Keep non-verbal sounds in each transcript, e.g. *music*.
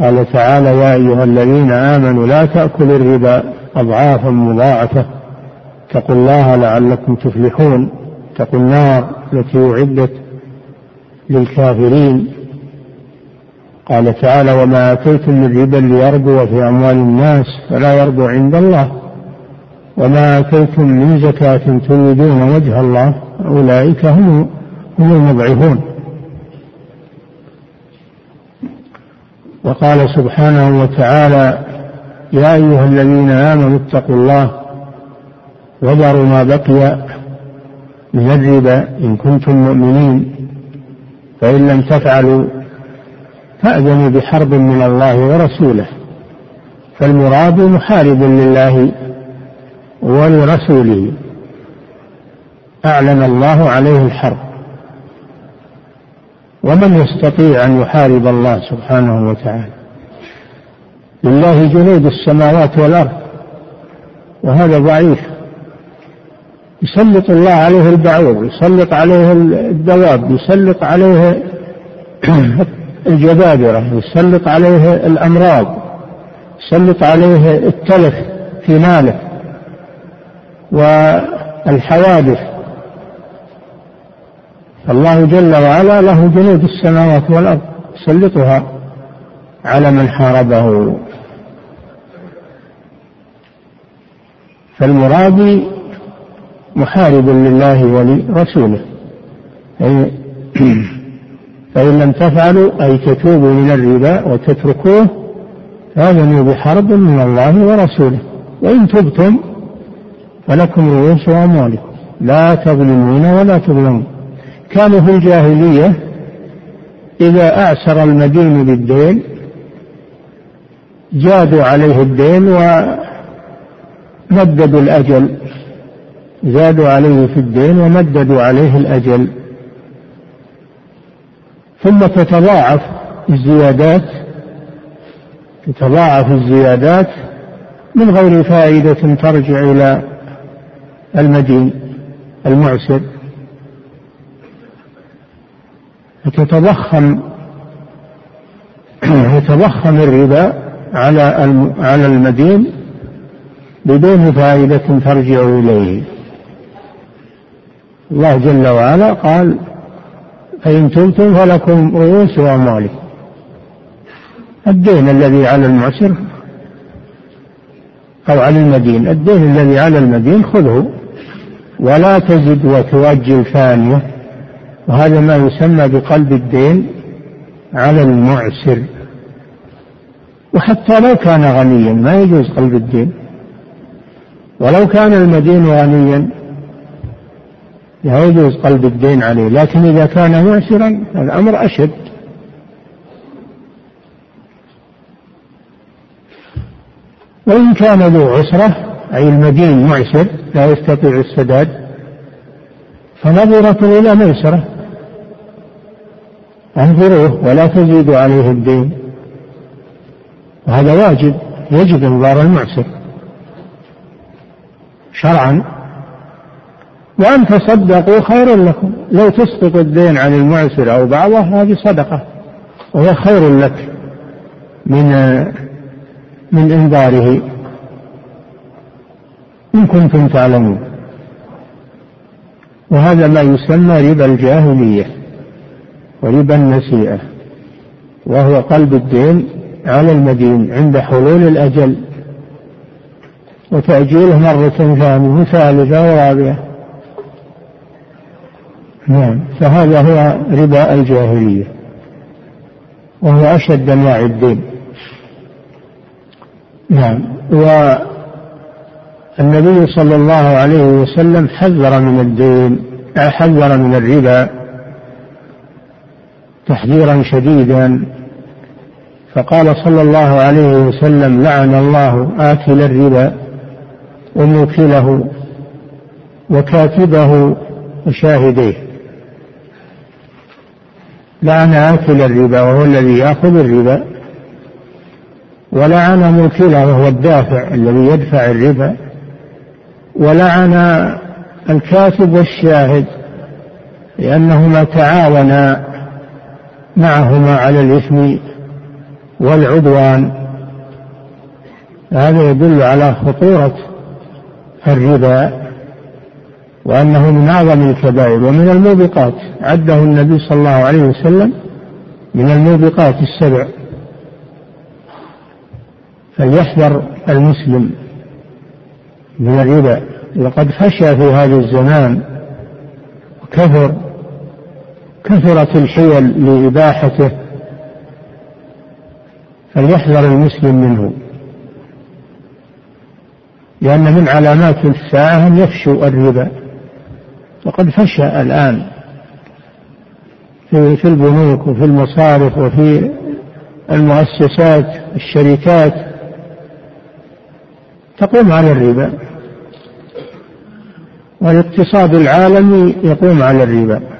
قال تعالى يا أيها الذين آمنوا لا تأكلوا الربا أضعافا مضاعفة. اتقوا الله لعلكم تفلحون. اتقوا النار التي أعدت للكافرين. قال تعالى وما آتيتم من ربا ليربو في أموال الناس فلا يربو عند الله. وما آتيتم من زكاة تريدون وجه الله أولئك هم هم المضعفون. وقال سبحانه وتعالى يا أيها الذين آمنوا اتقوا الله وذروا ما بقي من الربا إن كنتم مؤمنين فإن لم تفعلوا فأذنوا بحرب من الله ورسوله فالمراد محارب لله ولرسوله أعلن الله عليه الحرب. ومن يستطيع أن يحارب الله سبحانه وتعالى؟ لله جنود السماوات والأرض. وهذا ضعيف. يسلط الله عليه البعوض يسلط عليه الدواب يسلط عليه *clears throat* الجبابرة يسلط عليه الأمراض يسلط عليه التلف في ماله. والحوادث الله جل وعلا له جنود السماوات والأرض. يسلطها على من حاربه. فالمراد محارب لله ولرسوله. أي *clears throat* فإن لم تفعلوا أي تتوبوا من الربا وتتركوه فآذنوا بحرب من الله ورسوله. وإن تبتم فلكم رؤوس أموالكم. لا تظلمون ولا تظلمون. كانوا في الجاهلية إذا أعسر المدين بالدين جادوا عليه الدين ومددوا الأجل. زادوا عليه في الدين ومددوا عليه الأجل. ثم تتضاعف الزيادات تتضاعف الزيادات من غير فائدة ترجع إلى المدين المعسر. فتتضخم *clears throat* يتضخم الربا على على المدين بدون فائدة ترجع إليه. الله جل وعلا قال فإن تبتم فلكم رؤوس أموالكم الدين الذي على المعسر أو على المدين الدين الذي على المدين خذه ولا تزد وتؤجل ثانية. وهذا ما يسمى بقلب الدين على المعسر. وحتى لو كان غنيا ما يجوز قلب الدين. ولو كان المدين غنيا لا يجوز قلب الدين عليه. لكن إذا كان معسرا الأمر أشد. وإن كان ذو عسرة أي المدين معسر لا يستطيع السداد فنظرة إلى ميسرة. انظروه ولا تزيدوا عليه الدين. وهذا واجب يجب انظار المعسر شرعا. وأن تصدقوا خير لكم. لو تسقط الدين عن المعسر أو بعضه هذه صدقة. وهي خير لك من من إنذاره. إن كنتم تعلمون. وهذا ما يسمى ربا الجاهلية. وربا النسيئة وهو قلب الدين على المدين عند حلول الأجل. وتأجيله مرة ثانية وثالثة ورابعة نعم فهذا هو ربا الجاهلية وهو أشد أنواع الدين. نعم والنبي صلى الله عليه وسلم حذر من الدين حذر من الربا. تحذيرا شديدا. فقال صلى الله عليه وسلم لعن الله آكل الربا وموكله وكاتبه وشاهديه. لعن آكل الربا وهو الذي يأخذ الربا ولعن موكله وهو الدافع الذي يدفع الربا ولعن الكاتب والشاهد لأنهما تعاونا معهما على الإثم والعدوان. هذا يدل على خطورة الربا وأنه من أعظم الكبائر. ومن الموبقات عده النبي صلى الله عليه وسلم من الموبقات السبع. فليحذر المسلم من الربا. لقد خشى في هذا الزمان وكثر كثرت الحيل لإباحته فليحذر المسلم منه. لأن من علامات الساعة أن يفشو الربا. وقد فشى الآن في, في البنوك وفي المصارف وفي المؤسسات الشركات تقوم على الربا. والاقتصاد العالمي يقوم على الربا.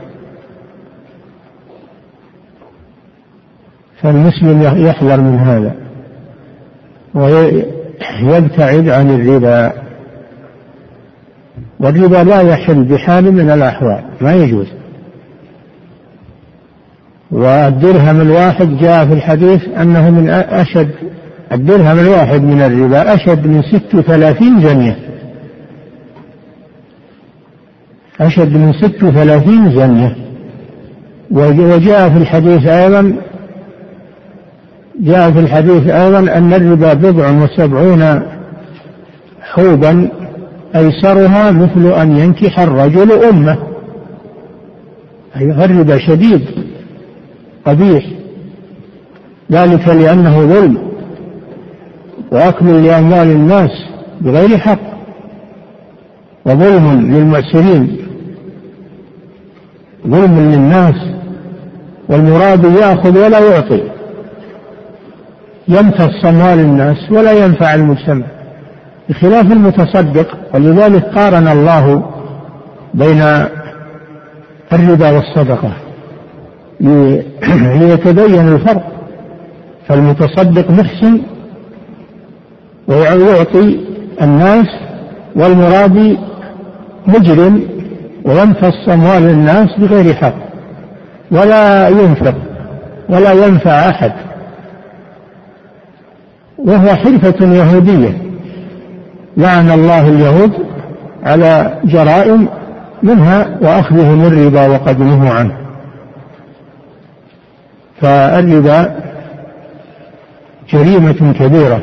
فالمسلم يحذر من هذا. ويبتعد عن الربا. والربا لا يحل بحال من الأحوال ما يجوز. والدرهم الواحد جاء في الحديث أنه من أشد الدرهم الواحد من الربا أشد من ست وثلاثين زنية أشد من ست وثلاثين زنية وجاء في الحديث أيضا جاء في الحديث أيضا أن الربا بضع وسبعون حوبا أيسرها مثل أن ينكح الرجل أمه. أي الربا شديد قبيح. ذلك لأنه ظلم وأكل لأموال الناس بغير حق وظلم للمعسرين ظلم للناس والمراد يأخذ ولا يعطي. يمتص أموال الناس ولا ينفع المجتمع. بخلاف المتصدق ولذلك قارن الله بين الربا والصدقة. *clears throat* ليتبين الفرق. فالمتصدق محسن ويعطي الناس والمرابي مجرم ويمتص أموال الناس بغير حق. ولا ينفق ولا ينفع أحد. وهو حرفة يهودية. لعن الله اليهود على جرائم منها وأخذهم الربا وقد نهوا عنه. فالربا جريمة كبيرة.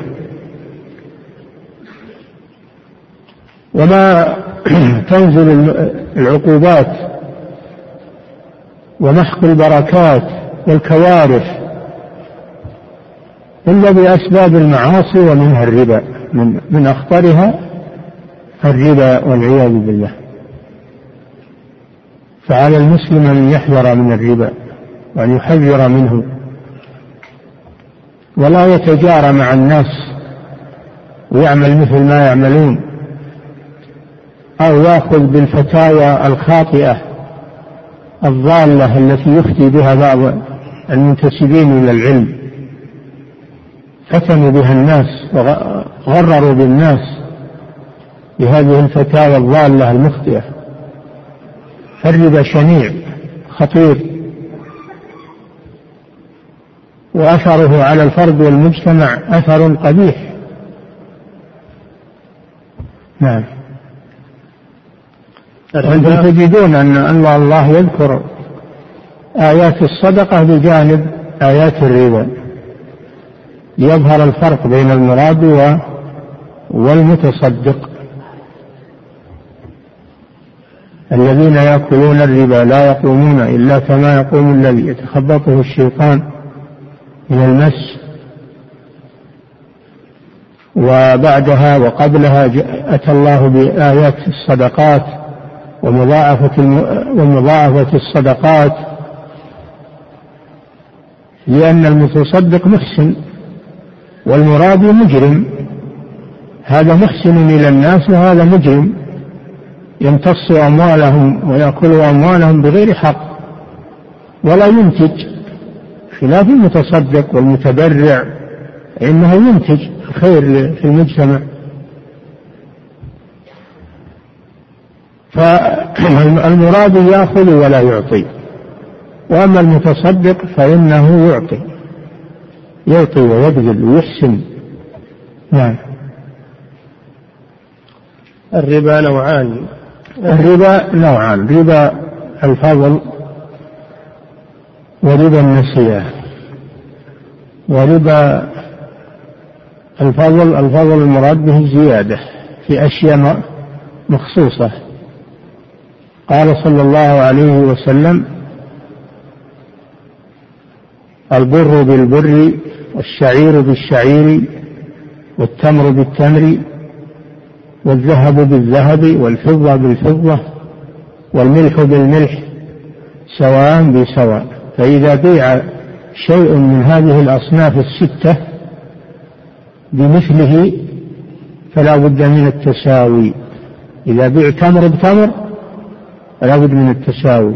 وما *clears throat* تنزل العقوبات ومحق البركات والكوارث إلا بأسباب المعاصي ومنها الربا من من أخطرها الربا والعياذ بالله. فعلى المسلم أن يحذر من الربا وأن يحذر منه. ولا يتجارى مع الناس ويعمل مثل ما يعملون. أو يأخذ بالفتاوى الخاطئة الضالة التي يفتي بها بعض المنتسبين إلى العلم. فتنوا بها الناس وغرروا بالناس بهذه الفتاوى الضالة المخطئة. فالربا شنيع خطير. وأثره على الفرد والمجتمع أثر قبيح. نعم. وأنتم تجدون أن الله يذكر آيات الصدقة بجانب آيات الربا. ليظهر الفرق بين المراد والمتصدق. الذين يأكلون الربا لا يقومون إلا كما يقوم الذي يتخبطه الشيطان من المس. وبعدها وقبلها أتى الله بآيات الصدقات ومضاعفة ومضاعفة الصدقات. لأن المتصدق محسن. والمراد مجرم. هذا محسن إلى الناس وهذا مجرم. يمتص أموالهم ويأكل أموالهم بغير حق. ولا ينتج. خلاف المتصدق والمتبرع. إنه ينتج الخير في المجتمع. فالمراد يأخذ ولا يعطي. وأما المتصدق فإنه يعطي. يعطي ويبذل ويحسن. نعم. الربا نوعان. الربا نوعان. ربا الفضل وربا النسيئة وربا الفضل الفضل المراد به الزيادة في أشياء مخصوصة. قال صلى الله عليه وسلم البر بالبر والشعير بالشعير والتمر بالتمر والذهب بالذهب والفضة بالفضة والملح بالملح سواء بسواء فإذا بيع شيء من هذه الأصناف الستة بمثله فلا بد من التساوي إذا بيع تمر بتمر فلا بد من التساوي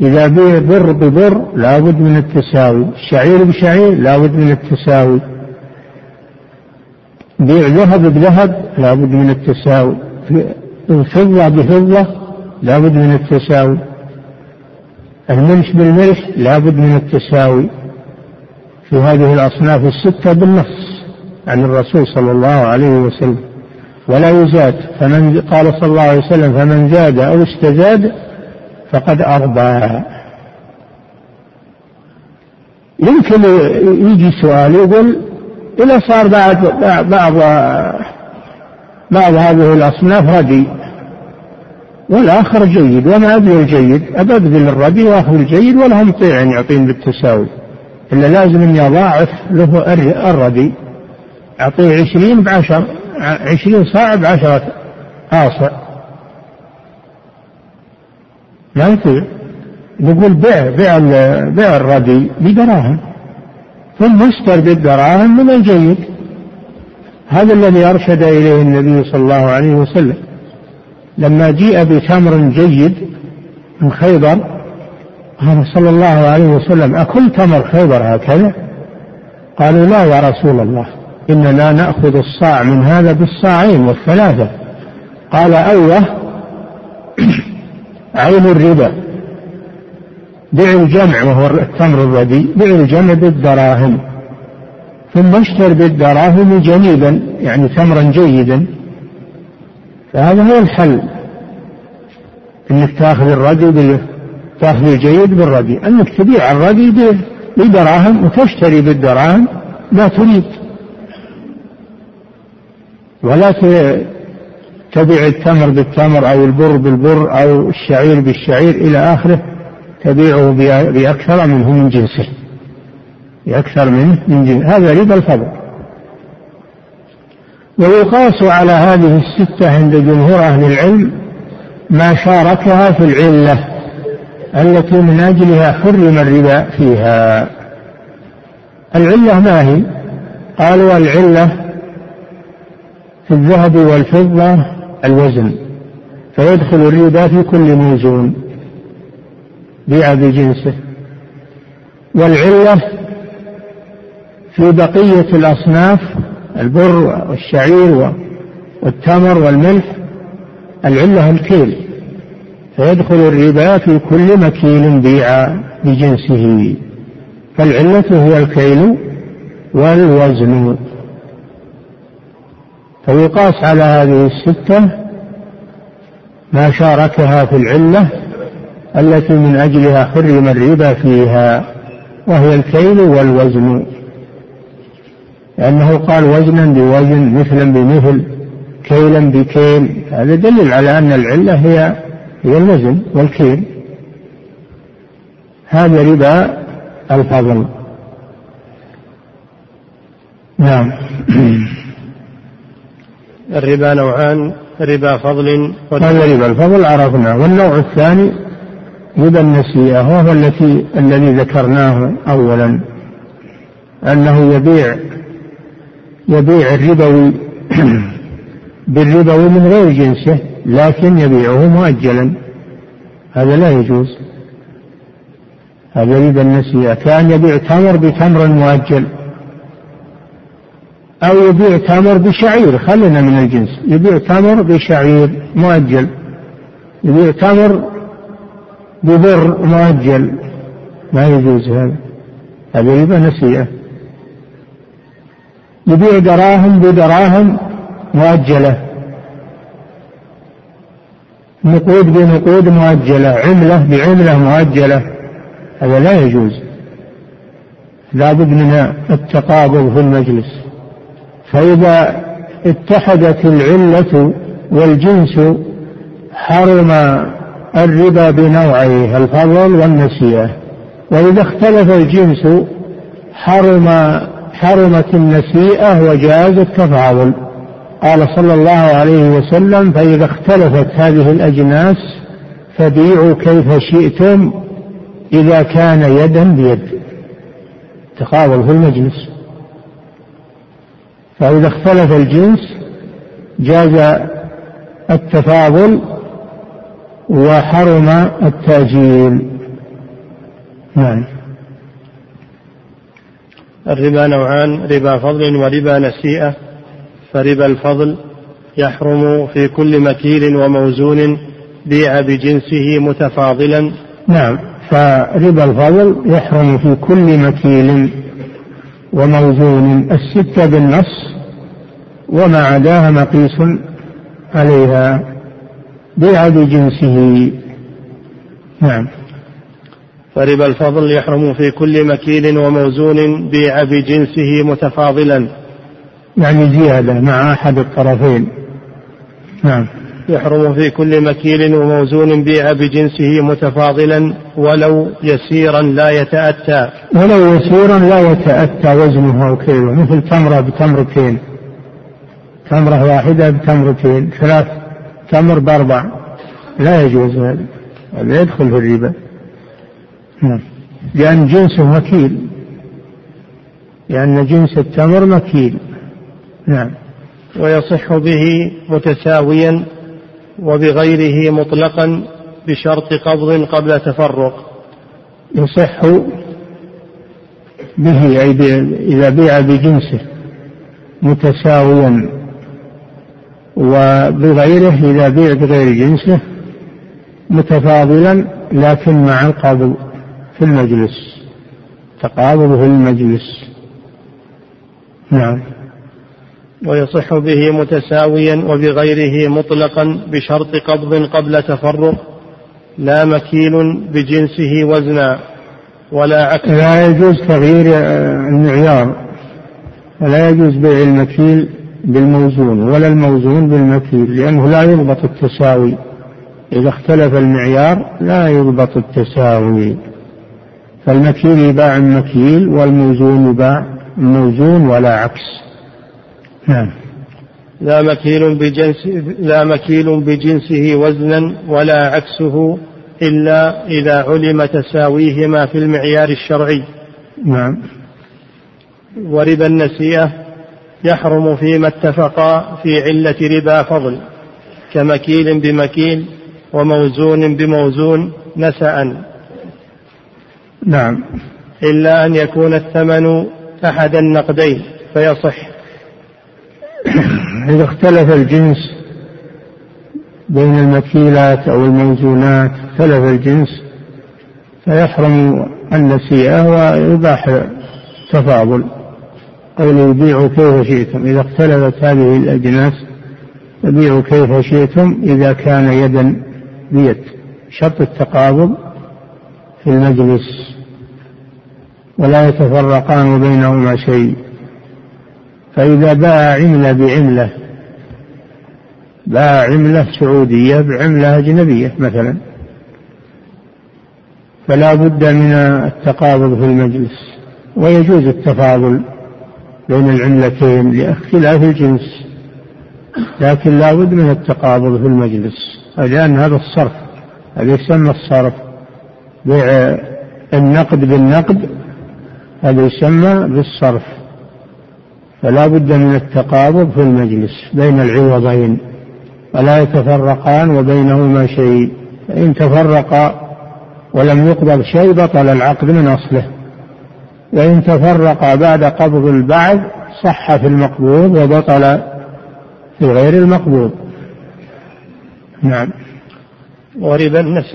إذا بيع بر ببر لا بد من التساوي. شعير بشعير لا بد من التساوي. بيع ذهب بذهب لا بد من التساوي. فضة بفضة لا بد من التساوي. الملح بالملح لا بد من التساوي. في هذه الأصناف الستة بالنص عن الرسول صلى الله عليه وسلم. ولا يزاد. فمن قال صلى الله عليه وسلم فمن زاد أو استزاد فقد أربى يمكن يجي سؤال يقول إذا صار بعد بعض بعض هذه الأصناف ردي والآخر جيد وأنا أبذل الجيد أبذل الردي وآخذ الجيد ولا مطيع أن يعطيني بالتساوي. إلا لازم إني أضاعف له الردي. أعطيه عشرين بعشر عشرين صاع بعشرة آصع. ما يصير نقول بيع بيع بيع الردي بدراهم. ثم اشتر بالدراهم من الجيد. هذا الذي أرشد إليه النبي صلى الله عليه وسلم. لما جيء بتمر جيد من خيبر قال صلى الله عليه وسلم أكل تمر خيبر هكذا؟ قالوا لا يا رسول الله إننا نأخذ الصاع من هذا بالصاعين والثلاثة. قال أيوه. عين الربا. بيع الجمع وهو التمر الردي. بيع الجمع بالدراهم. ثم اشتر بالدراهم جنيبا يعني تمرا جيدا. فهذا هو الحل. إنك تأخذ الردي تأخذ الجيد بالردي. أنك تبيع الردي بدراهم وتشتري بالدراهم ما تريد. ولا تبيع التمر بالتمر أو البر بالبر أو الشعير بالشعير إلى آخره تبيعه بأكثر منه من جنسه. بأكثر منه من جنسه هذا ربا الفضل. ويقاس على هذه الستة عند جمهور أهل العلم ما شاركها في العلة التي من أجلها حرم الربا فيها. العلة ما هي؟ قالوا العلة في الذهب والفضة الوزن فيدخل الربا في كل موزون بيع بجنسه. والعلة في بقية الأصناف البر والشعير والتمر والملح العلة الكيل. فيدخل الربا في كل مكيل بيع بجنسه. فالعلة هي الكيل والوزن. فيقاس على هذه الستة ما شاركها في العلة التي من أجلها حرم الربا فيها وهي الكيل والوزن. لأنه قال وزنا بوزن مثلا بمثل كيلا بكيل. هذا دليل على أن العلة هي هي الوزن والكيل. هذا ربا الفضل. نعم. *clears throat* الربا نوعان ربا فضل هذا ربا الفضل عرفناه والنوع الثاني ربا النسيئة وهو التي الذي ذكرناه أولا أنه يبيع يبيع الربوي *clears throat* بالربوي من غير جنسه لكن يبيعه مؤجلا. هذا لا يجوز. هذا ربا النسيئة. كان يبيع تمر بتمر مؤجل. أو يبيع تمر بشعير خلنا من الجنس. يبيع تمر بشعير مؤجل. يبيع تمر ببر مؤجل. ما يجوز هذا. هذا ربا نسيئة. يبيع دراهم بدراهم مؤجلة. نقود بنقود مؤجلة. عملة بعملة مؤجلة. هذا لا يجوز. لابد من التقابض في المجلس. فإذا اتحدت العلة والجنس حرم الربا بنوعيه الفضل والنسيئة. وإذا اختلف الجنس حرم حرمت النسيئة وجاز التفاضل. قال صلى الله عليه وسلم فإذا اختلفت هذه الأجناس فبيعوا كيف شئتم إذا كان يدا بيد. تقابل في المجلس. فإذا اختلف الجنس جاز التفاضل وحرم التأجيل. نعم. الربا نوعان ربا فضل وربا نسيئة. فربا الفضل يحرم في كل مكيل وموزون بيع بجنسه متفاضلا. نعم. فربا الفضل يحرم في كل مكيل وموزون الستة بالنص وما عداها مقيس عليها بيع بجنسه نعم. فربا الفضل يحرم في كل مكيل وموزون بيع بجنسه متفاضلا. يعني زيادة مع أحد الطرفين. نعم. يحرم في كل مكيل وموزون بيع بجنسه متفاضلا ولو يسيرا لا يتأتى. ولو يسيرا لا يتأتى وزنه أو كيلو مثل تمرة بتمرتين تمرة واحدة بتمرتين ثلاث تمر بأربع. لا يجوز هذا. هذا يدخل في الربا. نعم. لأن جنسه مكيل. لأن جنس التمر مكيل. نعم. ويصح به متساويا وبغيره مطلقا بشرط قبض قبل تفرق. يصح به أي إذا بيع بجنسه متساويا وبغيره إذا بيع بغير جنسه متفاضلا لكن مع القبض في المجلس تقابض في المجلس. نعم. ويصح به متساويا وبغيره مطلقا بشرط قبض قبل تفرق لا مكيل بجنسه وزنا ولا عكس لا يجوز تغيير المعيار ولا يجوز بيع المكيل بالموزون ولا الموزون بالمكيل لأنه لا يضبط التساوي. إذا اختلف المعيار لا يضبط التساوي. فالمكيل يباع مكيل والموزون يباع موزون ولا عكس. نعم. لا مكيل بجنس لا مكيل بجنسه وزنا ولا عكسه إلا إذا علم تساويهما في المعيار الشرعي. نعم. وربا النسيئة يحرم فيما اتفقا في علة ربا فضل كمكيل بمكيل وموزون بموزون نسأ. نعم. إلا أن يكون الثمن أحد النقدين فيصح. *coughs* إذا اختلف الجنس بين المكيلات أو الموزونات اختلف الجنس فيحرم النسيئة ويباح تفاضل قول يبيع كيف شئتم. إذا اختلفت هذه الأجناس فبيعوا كيف شئتم إذا كان يدا بيد. شرط التقابض في المجلس. ولا يتفرقان بينهما شيء. فإذا باع عملة بعملة باع عملة سعودية بعملة أجنبية مثلا فلا بد من التقابض في المجلس ويجوز التفاضل بين العملتين لاختلاف الجنس لكن لا بد من التقابض في المجلس. لأن هذا الصرف هذا يسمى الصرف بيع النقد بالنقد هذا يسمى بالصرف. فلا بد من التقابض في المجلس بين العوضين ولا يتفرقان وبينهما شيء. فإن تفرقا ولم يقبض شيء بطل العقد من أصله. وإن تفرقا بعد قبض البعض صح في المقبوض وبطل في غير المقبوض. نعم.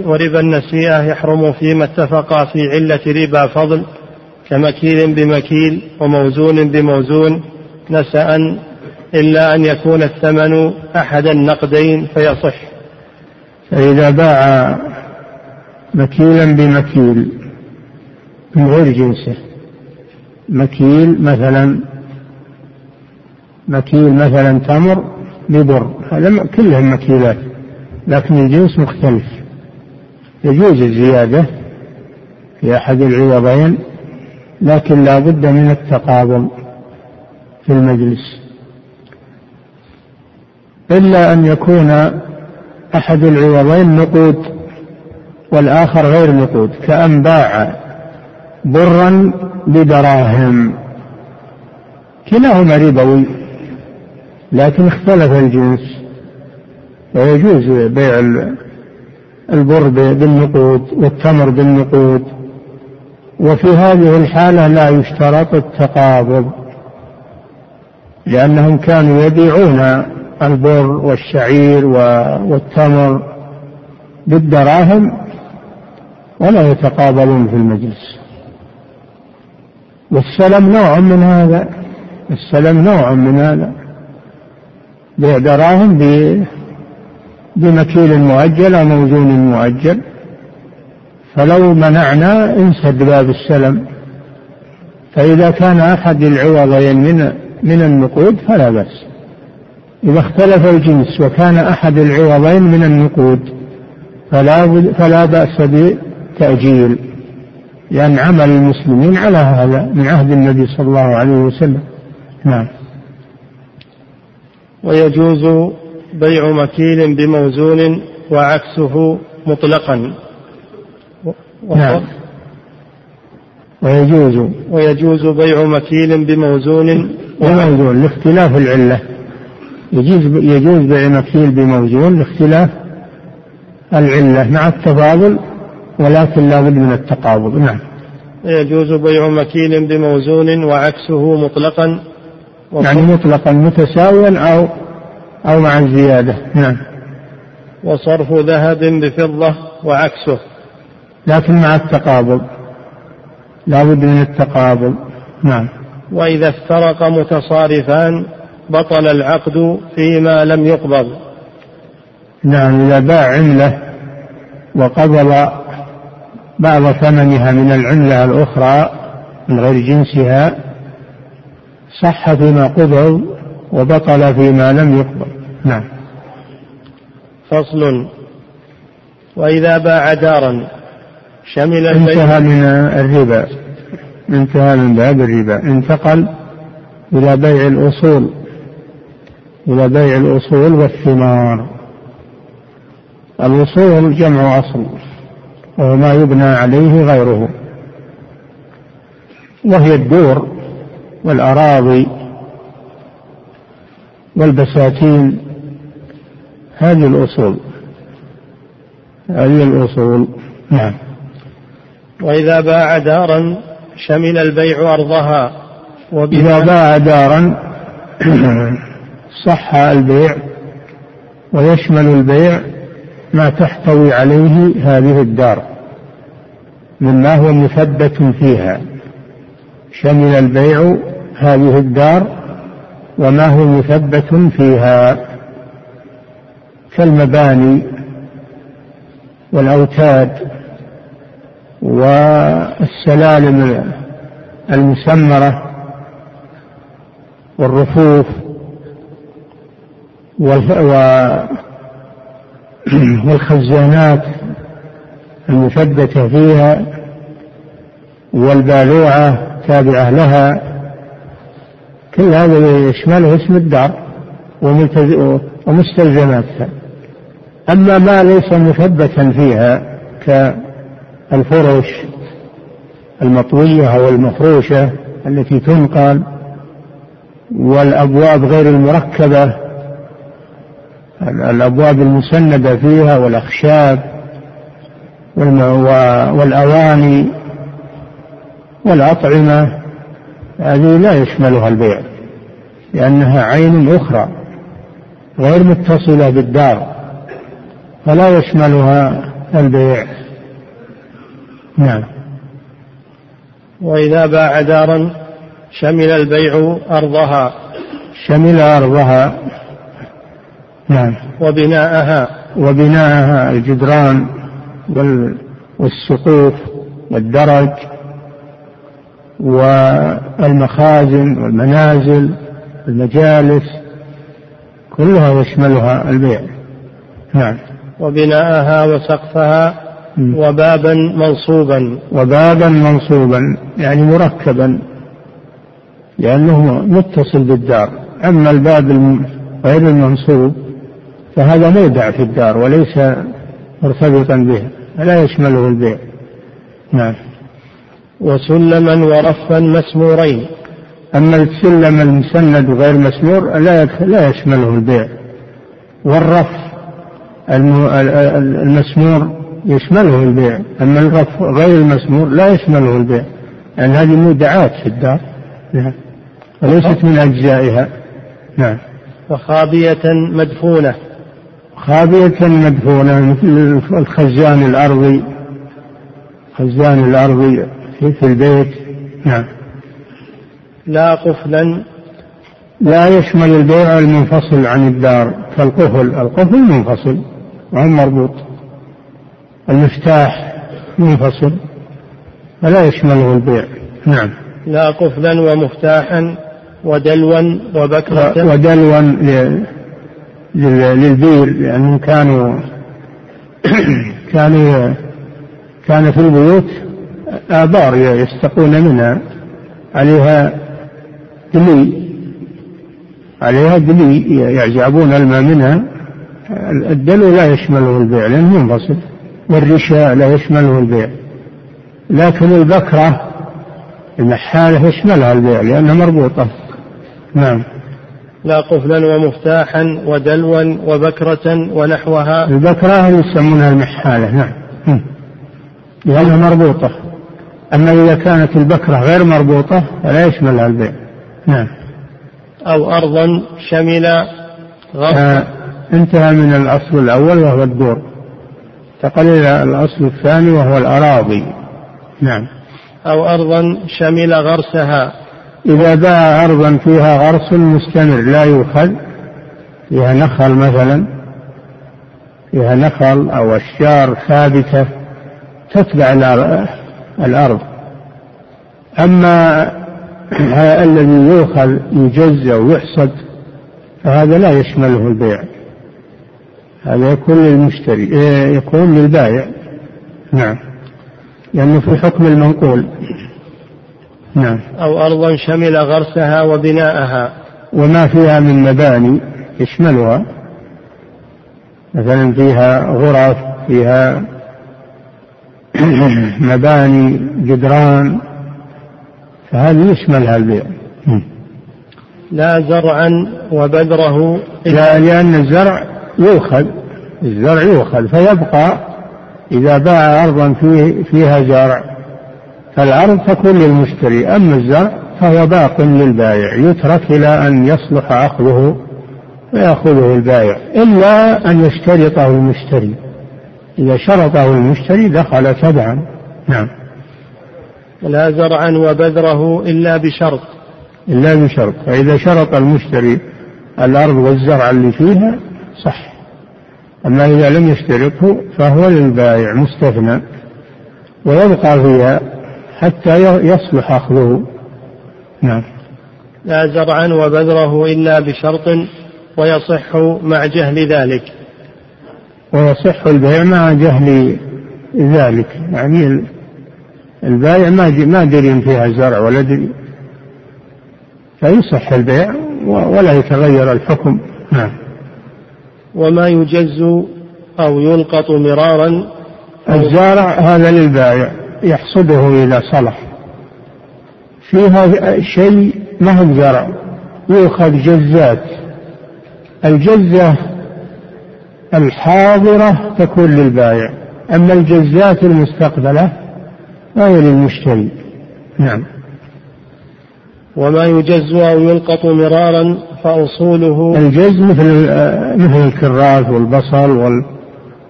وربا النسيئة يحرم فيما اتفقا في علة ربا فضل كمكيل بمكيل وموزون بموزون. نسأ إلا أن يكون الثمن أحد النقدين فيصح. فإذا باع مكيلا بمكيل من غير جنسه. مكيل مثلا مكيل مثلا تمر ببر. هذا كلهم مكيلات لكن الجنس مختلف. يجوز الزيادة في أحد العوضين لكن لا بد من التقابل. في المجلس. إلا أن يكون أحد العوضين نقود والآخر غير نقود كأن باع برا بدراهم كلاهما ربوي لكن اختلف الجنس. ويجوز بيع البر بالنقود والتمر بالنقود. وفي هذه الحالة لا يشترط التقابض. لأنهم كانوا يبيعون البر والشعير والتمر بالدراهم ولا يتقابلون في المجلس. والسلم نوع من هذا السلم نوع من هذا. بيع دراهم بمكيل مؤجل أو موزون مؤجل. فلو منعنا انسد باب السلم. فإذا كان أحد العوضين من من النقود فلا بأس. إذا اختلف الجنس وكان أحد العوضين من النقود فلا فلا بأس بتأجيل لأن عمل المسلمين على هذا من عهد النبي صلى الله عليه وسلم. نعم. ويجوز بيع مكيل بموزون وعكسه مطلقا. نعم. ويجوز. ويجوز بيع مكيل بموزون بموزون لاختلاف العلة. يجوز يجوز بيع مكيل بموزون لاختلاف العلة مع التفاضل ولكن لا بد من التقابض. نعم. يجوز بيع مكيل بموزون وعكسه مطلقا. يعني مطلقا متساويا أو أو مع الزيادة. نعم. وصرف ذهب بفضة وعكسه. لكن مع التقابض. لا بد من التقابض. نعم. وإذا افترق متصارفان بطل العقد فيما لم يقبض. نعم إذا باع عملة وقبض بعض ثمنها من العملة الأخرى من غير جنسها صح فيما قبض وبطل فيما لم يقبض. نعم. فصل. وإذا باع دارا شمل انتهى من الربا. انتهى من باب الربا. انتقل إلى بيع الأصول إلى بيع الأصول والثمار. الأصول جمع أصل وهو ما يبنى عليه غيره. وهي الدور والأراضي والبساتين. هذه الأصول. هذه الأصول. نعم. وإذا باع دارا شمل البيع أرضها إذا باع دارا صح البيع ويشمل البيع ما تحتوي عليه هذه الدار مما هو مثبت فيها. شمل البيع هذه الدار وما هو مثبت فيها. كالمباني والأوتاد والسلالم المسمرة والرفوف *clears throat* والخزانات المثبتة فيها والبالوعة تابعة لها. كل هذا يشمله اسم الدار ومستلزماتها. أما ما ليس مثبتا فيها كالفرش المطوية أو المفروشة التي تنقل والأبواب غير المركبة الأبواب المسندة فيها والأخشاب والأواني والأطعمة هذه لا يشملها البيع لأنها عين أخرى غير متصلة بالدار فلا يشملها البيع. نعم. وإذا باع دارا شمل البيع أرضها. شمل أرضها. نعم. وبناءها. وبناءها الجدران والسقوف والدرج والمخازن والمنازل المجالس كلها يشملها البيع. نعم. وبناءها وسقفها. وبابا منصوبا. وبابا منصوبا يعني مركبا لأنه متصل بالدار. أما الباب غير المنصوب فهذا مودع في الدار وليس مرتبطا بها فلا يشمله البيع. نعم. وسلما ورفا مسمورين. أما السلم المسند غير مسمور لا لا يشمله البيع. والرف المسمور يشمله البيع أما غير المسمور لا يشمله البيع لأن هذه مودعات في الدار نعم وليست من أجزائها. نعم. وخابية مدفونة. خابية مدفونة مثل الخزان الأرضي خزان الأرضي في البيت. نعم. لا قفلا. لا يشمل البيع المنفصل عن الدار كالقفل القفل منفصل وهو مربوط. المفتاح منفصل فلا يشمله البيع. نعم. لا قفلا ومفتاحا ودلوا وبكرة. ودلوا للبير لأنهم كانوا كانوا كان في البيوت آبار يستقون منها. عليها دلي. عليها دلي يعجبون الماء منها. الدلو لا يشمله البيع لأنه منفصل. والرشاء لا يشمله البيع. لكن البكرة المحالة يشملها البيع لأنها مربوطة. نعم. لا قفلا ومفتاحا ودلوا وبكرة ونحوها. البكرة يسمونها المحالة نعم. لأنها مربوطة. أما إذا كانت البكرة غير مربوطة فلا يشملها البيع. نعم. أو أرضا شمل غرفا آه انتهى من الأصل الأول وهو الدور. انتقل إلى الأصل الثاني وهو الأراضي. نعم. أو أرضا شمل غرسها. إذا باع أرضا فيها غرس مستمر لا يؤخذ. فيها نخل مثلا. فيها نخل أو أشجار ثابتة تتبع الأرض. أما *clears throat* الذي يؤخذ يجزى ويحصد فهذا لا يشمله البيع. هذا يكون للمشتري إيه، يكون للبائع. نعم. لأنه في حكم المنقول. نعم. أو أرضا شمل غرسها وبناءها. وما فيها من مباني يشملها. مثلا فيها غرف فيها *clears throat* مباني جدران. فهذه يشملها البيع. لا زرعا وبذره لا لأن الزرع يؤخذ الزرع يؤخذ فيبقى إذا باع أرضا فيه فيها زرع. فالأرض تكون للمشتري أما الزرع فهو باق للبائع يترك إلى أن يصلح أخذه فيأخذه البائع إلا أن يشترطه المشتري. إذا شرطه المشتري دخل تبعا. نعم. لا زرعا وبذره إلا بشرط. إلا بشرط. فإذا شرط المشتري الأرض والزرع اللي فيها صح. أما إذا لم يشترطه فهو للبائع مستثنى ويبقى فيها حتى يصلح أخذه. نعم. لا زرعا وبذره إلا بشرط ويصح مع جهل ذلك. ويصح البيع مع جهل ذلك. يعني البائع ما ما دري فيها زرع ولا دري. فيصح البيع ولا يتغير الحكم. نعم. وما يجز أو يلقط مرارا الزارع هذا للبائع يحصده إذا صلح فيها شيء ما هو زرع يؤخذ جزات. الجزة الحاضرة تكون للبائع. أما الجزات المستقبلة فهي للمشتري. نعم. وما يجز أو يلقط مرارا فأصوله الجز مثل مثل الكراث والبصل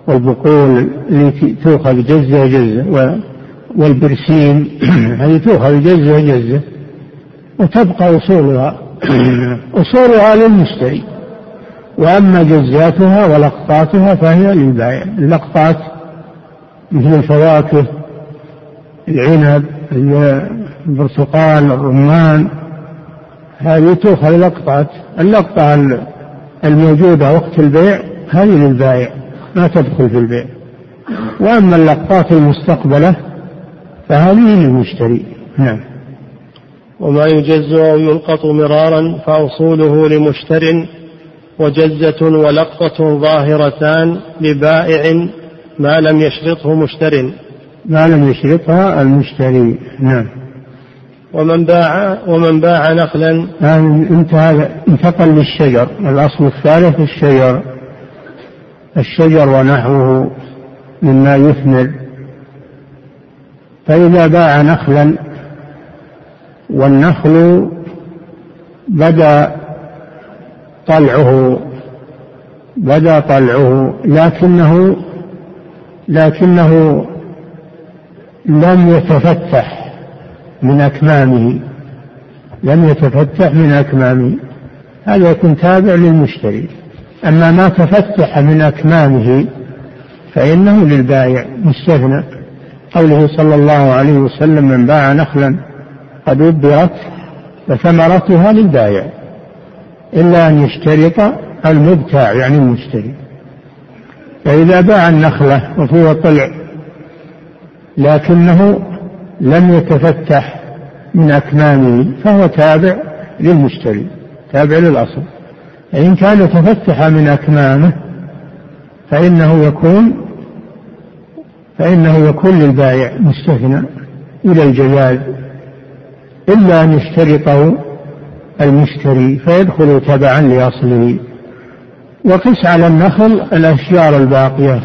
والبقول التي تؤخذ جزة جزة والبرسيم *clears throat* هذه تؤخذ جزة جزة وتبقى أصولها *clears throat* أصولها للمشتري وأما جزاتها ولقطاتها فهي للبائع. اللقطات مثل الفواكه العنب البرتقال الرمان هذه تؤخذ لقطات اللقطة الموجودة وقت البيع هذه للبائع ما تدخل في البيع. وأما اللقطات المستقبلة فهذه للمشتري. نعم. وما يجز أو يلقط مرارا فأصوله لمشتر وجزة ولقطة ظاهرتان لبائع ما لم يشرطه مشتر. ما لم يشرطها المشتري. نعم. ومن باع ومن باع نخلا يعني انتهى انتقل للشجر الأصل الثالث الشجر. الشجر ونحوه مما يثمر. فإذا باع نخلا والنخل بدأ طلعه بدأ طلعه لكنه لكنه لم يتفتح. من أكمامه لم يتفتح من أكمامه هذا يكون تابع للمشتري. أما ما تفتح من أكمامه فإنه للبائع مستثنى قوله صلى الله عليه وسلم من باع نخلا قد أبرت فثمرتها للبائع. إلا أن يشترط المبتاع يعني المشتري. فإذا باع النخلة وفيها طلع لكنه لم يتفتح من أكمامه فهو تابع للمشتري تابع للأصل. فإن كان تفتح من أكمامه فإنه يكون فإنه يكون للبائع مستثنى إلى الجواز إلا أن يشترطه المشتري فيدخل تبعا لأصله. وقس على النخل الأشجار الباقية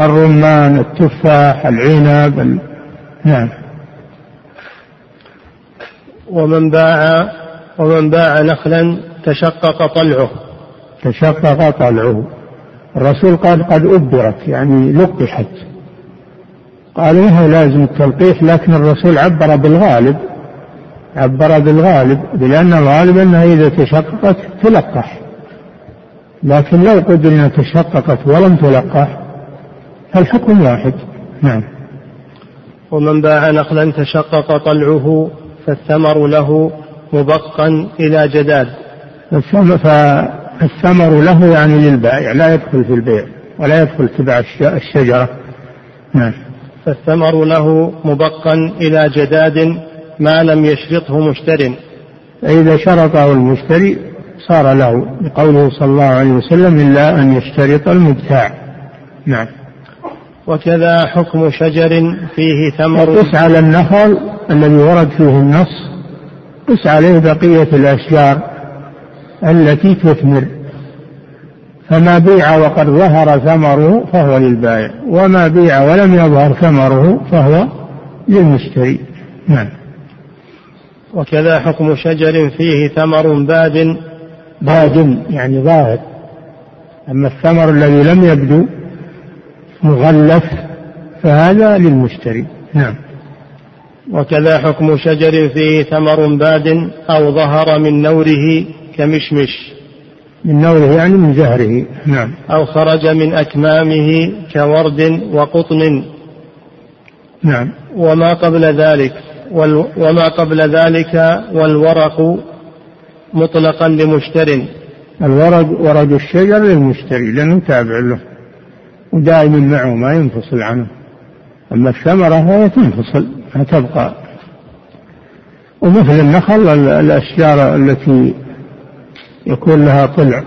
الرمان التفاح العنب ال... نعم. ومن باع ومن باع نخلا تشقق طلعه. تشقق طلعه. الرسول قال قد أبرت يعني لقحت. قال إنه لازم التلقيح لكن الرسول عبر بالغالب عبر بالغالب لأن الغالب أنها إذا تشققت تلقح. لكن لو قدر تشققت ولم تلقح فالحكم واحد. نعم. ومن باع نخلا تشقق طلعه. فالثمر له مبقا إلى جداد. فالثمر له يعني للبائع لا يدخل في البيع ولا يدخل تبع الشجرة. نعم. فالثمر له مبقا إلى جداد ما لم يشرطه مشتر. فإذا شرطه المشتري صار له بقوله صلى الله عليه وسلم إلا أن يشترط المبتاع. نعم. وكذا حكم شجر فيه ثمر. قس على النخل الذي ورد فيه النص قس عليه بقية الأشجار التي تثمر. فما بيع وقد ظهر ثمره فهو للبائع وما بيع ولم يظهر ثمره فهو للمشتري. نعم. وكذا حكم شجر فيه ثمر باد. باد يعني ظاهر. أما الثمر الذي لم يبدو مغلف فهذا للمشتري. نعم. وكذا حكم شجر فيه ثمر باد أو ظهر من نوره كمشمش. من نوره يعني من زهره. نعم. أو خرج من أكمامه كورد وقطن. نعم. وما قبل ذلك وما قبل ذلك والورق مطلقا لمشتر. الورق ورق الشجر للمشتري لأنه تابع له. ودائما معه ما ينفصل عنه. أما الثمرة هي تنفصل تبقى. ومثل النخل الأشجار التي يكون لها طلع.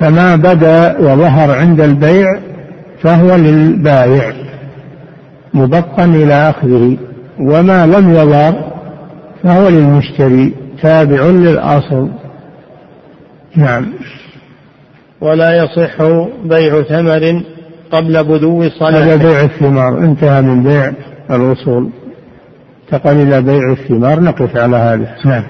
فما بدا وظهر عند البيع فهو للبائع مبقا إلى أخذه وما لم يظهر فهو للمشتري تابع للأصل نعم. ولا يصح بيع ثمر قبل بدو صلاحه هذا بيع الثمار انتهى من بيع الأصول انتقل إلى بيع الثمار نقف على هذا. نعم.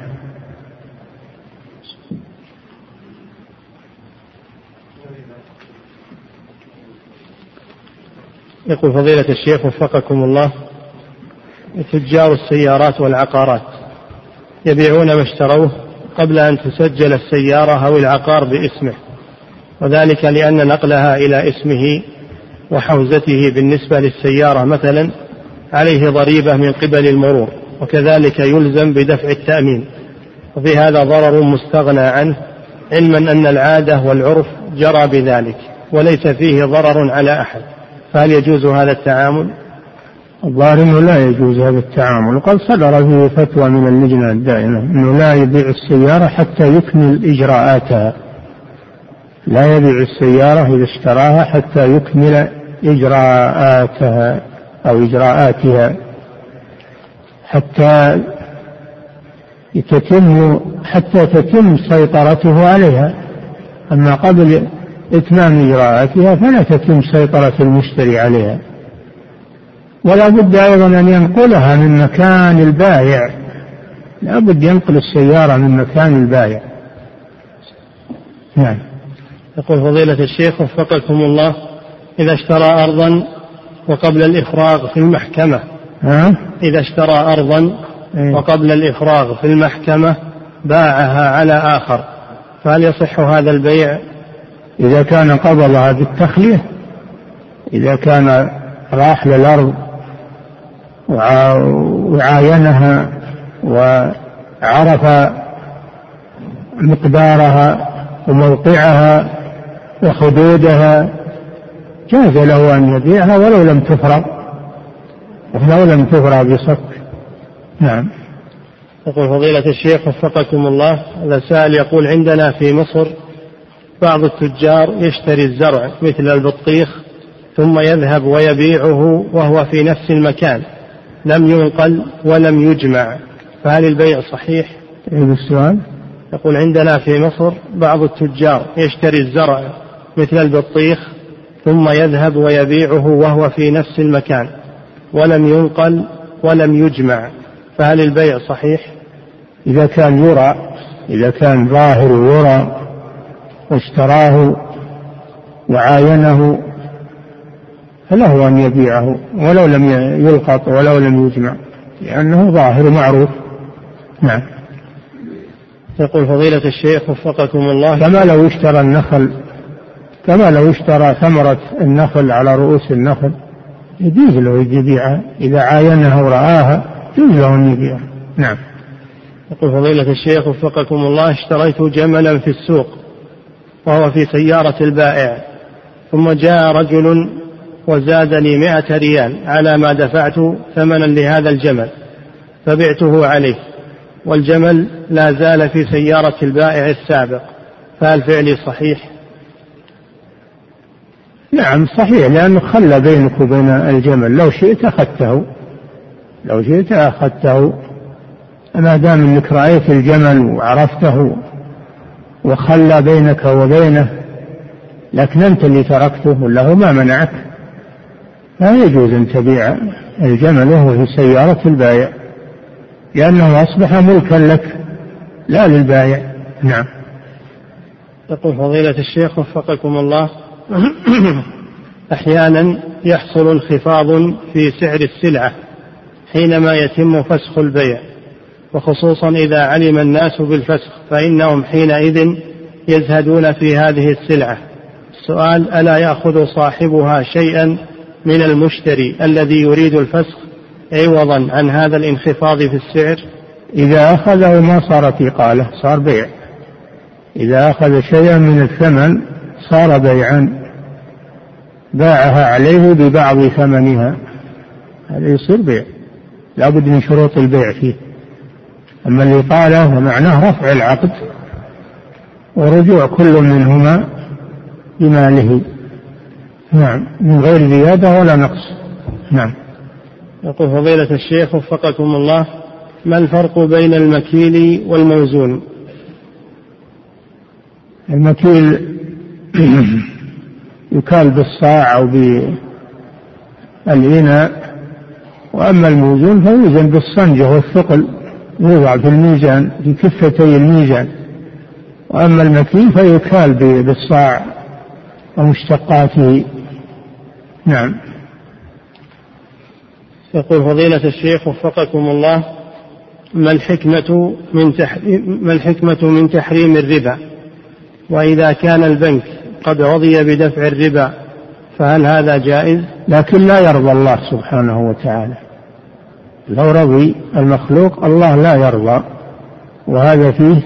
يقول فضيلة الشيخ وفقكم الله تجار السيارات والعقارات يبيعون ما اشتروه قبل أن تسجل السيارة أو العقار باسمه. وذلك لأن نقلها إلى اسمه وحوزته بالنسبة للسيارة مثلا عليه ضريبة من قبل المرور وكذلك يلزم بدفع التأمين. وفي هذا ضرر مستغنى عنه علما أن العادة والعرف جرى بذلك وليس فيه ضرر على أحد. فهل يجوز هذا التعامل؟ الظاهر إنه لا يجوز هذا التعامل وقد صدر فيه فتوى من اللجنة الدائمة إنه لا يبيع السيارة حتى يكمل إجراءاتها. لا يبيع السيارة إذا اشتراها حتى يكمل إجراءاتها أو إجراءاتها. حتى تتم حتى تتم سيطرته عليها. أما قبل إتمام إجراءاتها فلا تتم سيطرة المشتري عليها. ولا بد أيضا أن ينقلها من مكان البائع لا بد ينقل السيارة من مكان البائع نعم. يقول فضيلة الشيخ وفقكم الله إذا اشترى أرضا وقبل الإفراغ في المحكمة ها؟ إذا اشترى أرضا إيه؟ وقبل الإفراغ في المحكمة باعها على آخر فهل يصح هذا البيع إذا كان قبضها بالتخلية إذا كان راح للأرض وعاينها وعرف مقدارها وموقعها وحدودها جاز له أن يبيعها ولو لم تفرغ ولو لم تفرغ بصك نعم. يقول فضيلة الشيخ وفقكم الله هذا سائل يقول عندنا في مصر بعض التجار يشتري الزرع مثل البطيخ ثم يذهب ويبيعه وهو في نفس المكان لم ينقل ولم يجمع. فهل البيع صحيح؟ عيد السؤال؟ يقول عندنا في مصر بعض التجار يشتري الزرع مثل البطيخ ثم يذهب ويبيعه وهو في نفس المكان ولم ينقل ولم يجمع. فهل البيع صحيح؟ إذا كان يرى إذا كان ظاهر يرى واشتراه وعاينه فله أن يبيعه ولو لم يلقط ولو لم يجمع لأنه ظاهر معروف. نعم. يقول فضيلة الشيخ وفقكم الله. كما لو اشترى النخل كما لو اشترى ثمرة النخل على رؤوس النخل يجوز له يبيعها. إذا عاينها ورآها يجوز له أن يبيعها. نعم. يقول فضيلة الشيخ وفقكم الله اشتريت جملا في السوق وهو في سيارة البائع ثم جاء رجل وزادني مائة ريال على ما دفعت ثمنا لهذا الجمل فبعته عليه. والجمل لا زال في سيارة البائع السابق فهل فعلي صحيح؟ نعم صحيح لأنه خلى بينك وبين الجمل. لو شئت أخذته. لو شئت أخذته. ما دام أنك رأيت الجمل وعرفته وخلى بينك وبينه لكن أنت اللي تركته ولا هو ما منعك. لا يجوز أن تبيع الجمل وهو في سيارة البائع لأنه أصبح ملكا لك لا للبائع. نعم. يقول فضيلة الشيخ وفقكم الله. *coughs* أحيانا يحصل انخفاض في سعر السلعة حينما يتم فسخ البيع وخصوصا إذا علم الناس بالفسخ فإنهم حينئذ يزهدون في هذه السلعة. السؤال ألا يأخذ صاحبها شيئا من المشتري الذي يريد الفسخ عوضا عن هذا الانخفاض في السعر؟ إذا أخذه ما صارت إقالة صار بيع. إذا أخذ شيئا من الثمن صار بيعا. باعها عليه ببعض ثمنها. هذا يصير بيع. لابد من شروط البيع فيه. أما الإقالة فمعناه رفع العقد ورجوع كل منهما بماله. نعم. من غير زيادة ولا نقص. نعم. يقول فضيلة الشيخ وفقكم الله ما الفرق بين المكيل والموزون؟ المكيل يكال بالصاع أو بالإناء وأما الموزون فيوزن بالصنجة والثقل يوضع في الميزان في كفتي الميزان. وأما المكيل فيكال بالصاع ومشتقاته. نعم. يقول فضيلة الشيخ وفقكم الله ما الحكمة من تحريم ما الحكمة من تحريم الربا؟ وإذا كان البنك قد رضي بدفع الربا فهل هذا جائز؟ لكن لا يرضى الله سبحانه وتعالى. لو رضي المخلوق الله لا يرضى. وهذا فيه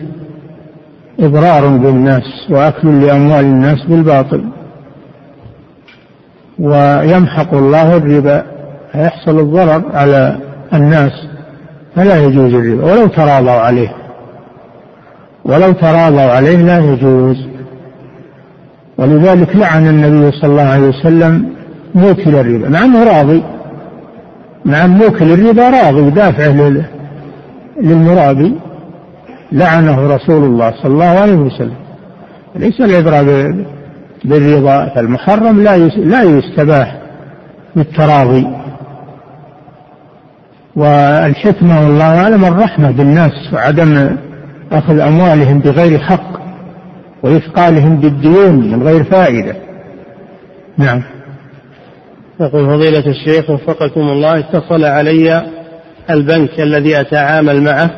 إضرار بالناس وأكل لأموال الناس بالباطل. ويمحق الله الربا فيحصل الضرر على الناس فلا يجوز الربا. ولو تراضوا عليه. ولو تراضوا عليه لا يجوز. ولذلك لعن النبي صلى الله عليه وسلم موكل الربا. مع أنه راضي. مع موكل الربا راضي دافع للمرابي لعنه رسول الله صلى الله عليه وسلم. ليس العبرة بالرضا فالمحرم لا لا يستباح بالتراضي. والحكمة والله أعلم الرحمة بالناس وعدم أخذ أموالهم بغير حق. وإثقالهم بالديون من غير فائدة. نعم. يقول فضيلة الشيخ وفقكم الله اتصل علي البنك الذي أتعامل معه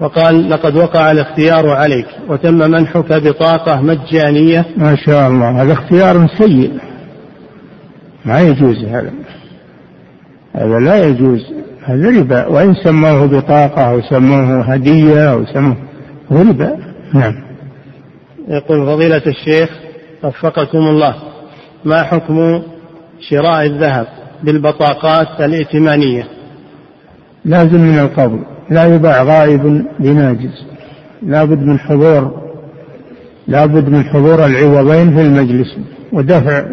وقال لقد وقع الاختيار عليك وتم منحك بطاقة مجانية. ما شاء الله هذا اختيار سيء. ما يجوز هذا. هذا لا يجوز. هذا ربا. وإن سموه بطاقة أو سموه هدية أو سموه ربا. نعم. يقول فضيلة الشيخ وفقكم الله ما حكم شراء الذهب بالبطاقات الائتمانية؟ لازم من القبض لا يباع غائب بناجز لابد من حضور لابد من حضور العوضين في المجلس ودفع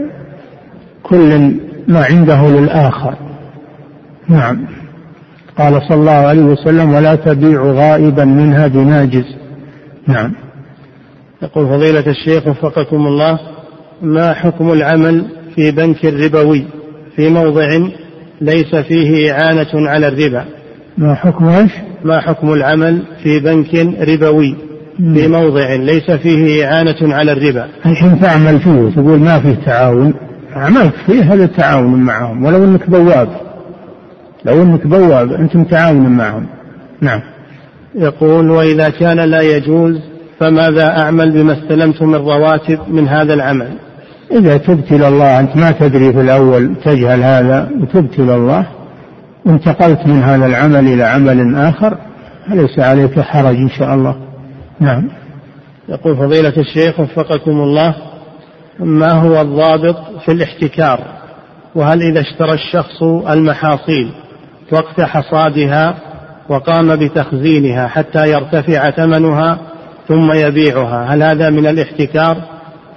كل ما عنده للآخر. نعم. قال صلى الله عليه وسلم ولا تبيع غائبا منها بناجز. نعم. يقول فضيلة الشيخ وفقكم الله ما حكم العمل في بنك ربوي في موضع ليس فيه إعانة على الربا؟ ما حكم إيش؟ ما حكم العمل في بنك ربوي في موضع ليس فيه إعانة على الربا؟ الحين تعمل فيه تقول ما فيه تعاون. عملت فيه هذا تعاون معهم؟ ولو إنك بواب. لو إنك بواب انت متعاون معهم. نعم. يقول وإذا كان لا يجوز فماذا أعمل بما استلمت من رواتب من هذا العمل؟ إذا تبت إلى الله أنت ما تدري في الأول تجهل هذا وتبت إلى الله وانتقلت من هذا العمل إلى عمل آخر فليس عليك حرج إن شاء الله؟ نعم. يقول فضيلة الشيخ وفقكم الله ما هو الضابط في الاحتكار؟ وهل إذا اشترى الشخص المحاصيل وقت حصادها وقام بتخزينها حتى يرتفع ثمنها ثم يبيعها. هل هذا من الاحتكار؟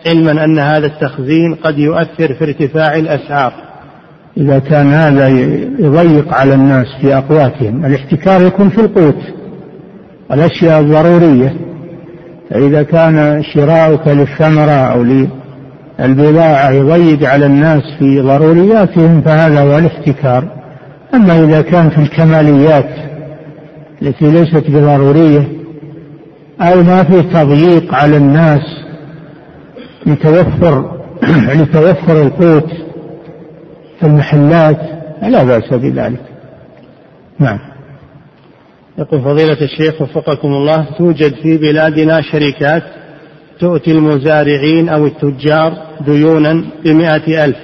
علما أن هذا التخزين قد يؤثر في ارتفاع الأسعار. إذا كان هذا يضيق على الناس في أقواتهم الاحتكار يكون في القوت الأشياء الضرورية. فإذا كان شراؤك للثمرة أو للبضاعة يضيق على الناس في ضرورياتهم فهذا هو الاحتكار. أما إذا كان في الكماليات التي ليست بضرورية أو ما في تضييق على الناس لتوفر *clears throat* لتوفر القوت في المحلات لا بأس بذلك. نعم. يقول فضيلة الشيخ وفقكم الله توجد في بلادنا شركات تؤتي المزارعين أو التجار ديونا بمائة ألف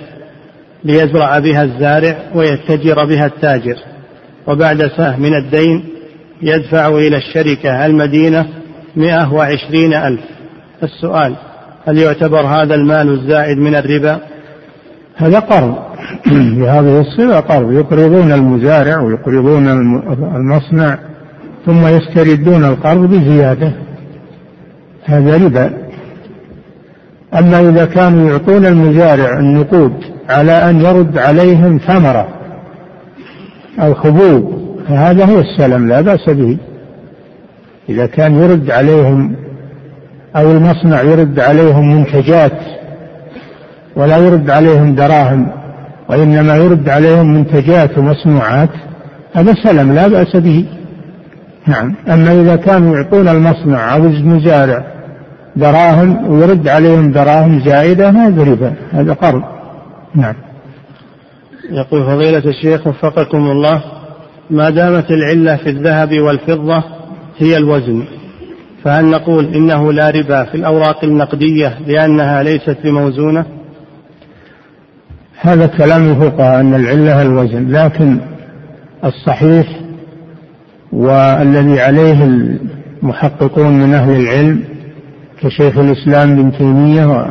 ليزرع بها الزارع ويتجر بها التاجر وبعد سهم من الدين يدفع إلى الشركة المدينة مئة وعشرين ألف. السؤال هل يعتبر هذا المال الزائد من الربا؟ هذا قرض. *clears throat* بهذه الصلة قرض. يقرضون المزارع ويقرضون المصنع ثم يستردون القرض بزيادة. هذا ربا. أما إذا كانوا يعطون المزارع النقود على أن يرد عليهم ثمرة أو حبوب فهذا هو السلم لا بأس به. إذا كان يرد عليهم أو المصنع يرد عليهم منتجات ولا يرد عليهم دراهم وإنما يرد عليهم منتجات ومصنوعات هذا سلم لا بأس به. نعم. أما إذا كانوا يعطون المصنع أو المزارع دراهم ويرد عليهم دراهم زائدة هذا ربا هذا قرض. نعم. يقول فضيلة الشيخ وفقكم الله ما دامت العلة في الذهب والفضة هي الوزن. فهل نقول إنه لا ربا في الأوراق النقدية لأنها ليست بموزونة؟ هذا كلام الفقهاء أن العلة الوزن لكن الصحيح والذي عليه المحققون من أهل العلم كشيخ الإسلام بن تيمية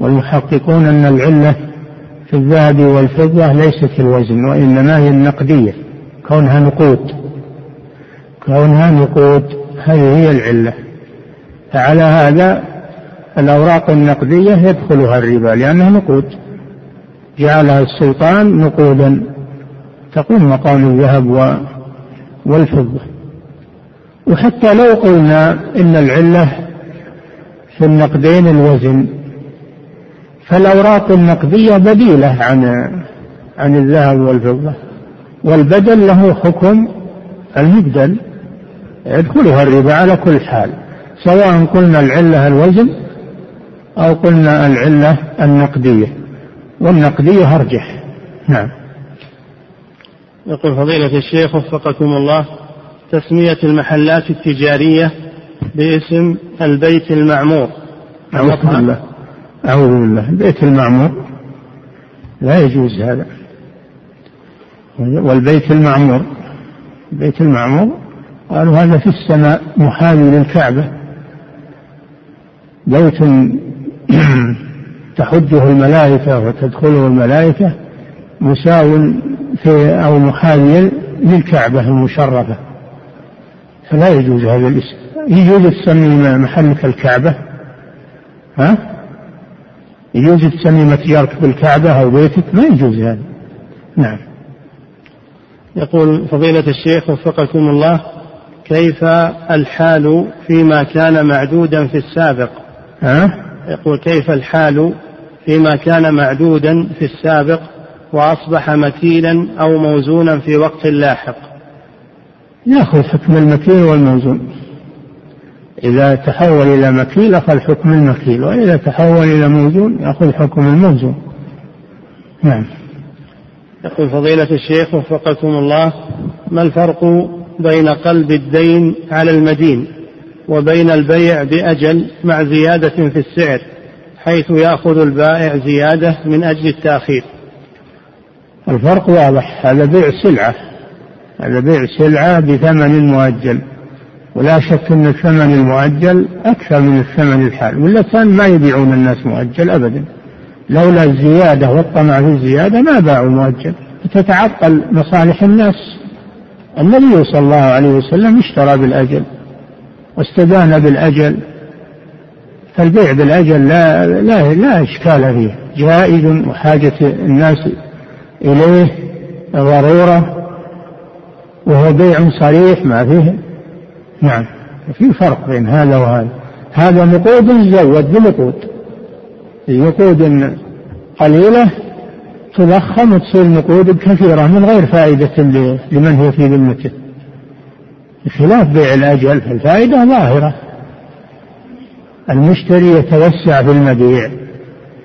والمحققون أن العلة في الذهب والفضة ليست الوزن وإنما هي النقدية كونها نقود. كونها نقود. هذه هي العلة. فعلى هذا الأوراق النقدية يدخلها الربا لأنها نقود. جعلها السلطان نقودا. تقوم مقام الذهب والفضة. وحتى لو قلنا إن العلة في النقدين الوزن فالأوراق النقدية بديلة عن عن الذهب والفضة والبدل له حكم المبدل. يدخلها الربا على كل حال سواء قلنا العلة الوزن أو قلنا العلة النقدية والنقدية أرجح. نعم. يقول فضيلة الشيخ وفقكم الله تسمية المحلات التجارية باسم البيت المعمور. أعوذ بالله أعوذ بالله البيت المعمور لا يجوز هذا. والبيت المعمور البيت المعمور قالوا هذا في السماء محاذي للكعبة. بيت تحجه الملائكة وتدخله الملائكة مساو في أو محاذي للكعبة المشرفة. فلا يجوز هذا الاسم. يجوز تسمي محلك الكعبة ها؟ يجوز تسمي متجرك بالكعبة أو بيتك؟ ما يجوز هذا. نعم. يقول فضيلة الشيخ وفقكم الله. كيف الحال فيما كان معدودا في السابق؟ ها؟ يقول كيف الحال فيما كان معدودا في السابق وأصبح مكيلا أو موزونا في وقت لاحق؟ يأخذ حكم المكيل والموزون. إذا تحول إلى مكيل أخذ حكم المكيل وإذا تحول إلى موزون يأخذ حكم الموزون. نعم. يقول فضيلة الشيخ وفقكم الله ما الفرق بين قلب الدين على المدين وبين البيع بأجل مع زيادة في السعر حيث يأخذ البائع زيادة من أجل التأخير. الفرق واضح هذا بيع سلعة. هذا بيع سلعة بثمن مؤجل. ولا شك أن الثمن المؤجل أكثر من الثمن الحال ولا كان ما يبيعون الناس مؤجل أبدا. لولا الزيادة والطمع في الزيادة ما باعوا مؤجل. تتعطل مصالح الناس. النبي صلى الله عليه وسلم اشترى بالأجل واستدان بالأجل فالبيع بالأجل لا لا لا إشكال فيه جائز وحاجة الناس إليه ضرورة وهو بيع صريح ما فيه. نعم في فرق بين هذا وهذا. هذا نقود زود بنقود نقود قليلة تضخم وتصير نقود كثيرة من غير فائدة لمن هو في ذمته. بخلاف بيع الأجل فالفائدة ظاهرة. المشتري يتوسع في المبيع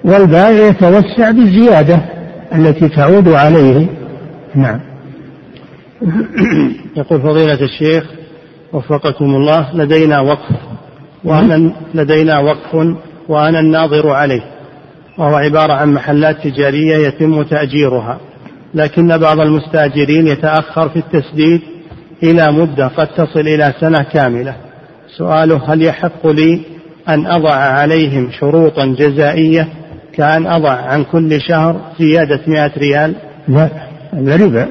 والبائع يتوسع بالزيادة التي تعود عليه. نعم. *coughs* يقول فضيلة الشيخ وفقكم الله لدينا وقف وأنا لدينا وقف وأنا الناظر عليه. وهو عبارة عن محلات تجارية يتم تأجيرها. لكن بعض المستأجرين يتأخر في التسديد إلى مدة قد تصل إلى سنة كاملة. سؤاله هل يحق لي أن أضع عليهم شروطا جزائية كأن أضع عن كل شهر زيادة مئة ريال؟ لا هذا ربا.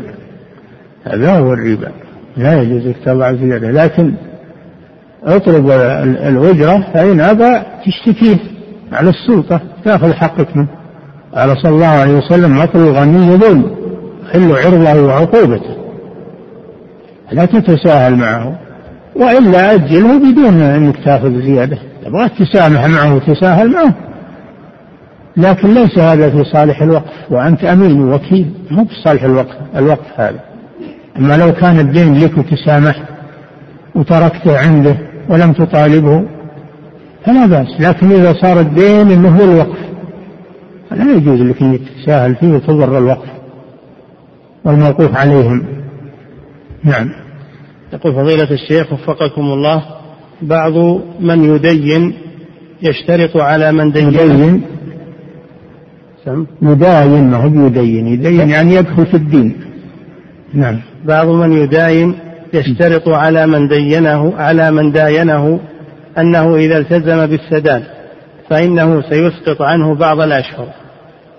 هذا هو الربا. لا يجوز لك تضع زيادة. لكن اطلب الأجرة فإن أبى تشتكيه. على السلطة تأخذ حقك منه قال صلى الله عليه وسلم مثل الغني ظلم حل عرضه وعقوبته. لا تتساهل معه وإلا أجله بدون أنك تأخذ زيادة. تبغى تسامح معه وتساهل معه. لكن ليس هذا في صالح الوقف وأنت أمين وكيل مو في صالح الوقف الوقف هذا. أما لو كان الدين لك وتسامحت وتركته عنده ولم تطالبه فلا بأس لكن إذا صار الدين أنه هو الوقف. لا يجوز لك أن تتساهل فيه وتضر الوقف والموقوف عليهم. نعم. يقول فضيلة الشيخ وفقكم الله بعض من يدين يشترط على من دين. يدين؟ يداين ما هو يدين يدين يعني يدخل في الدين. نعم. بعض من يداين يشترط على من دينه على من داينه أنه إذا التزم بالسداد فإنه سيسقط عنه بعض الأشهر.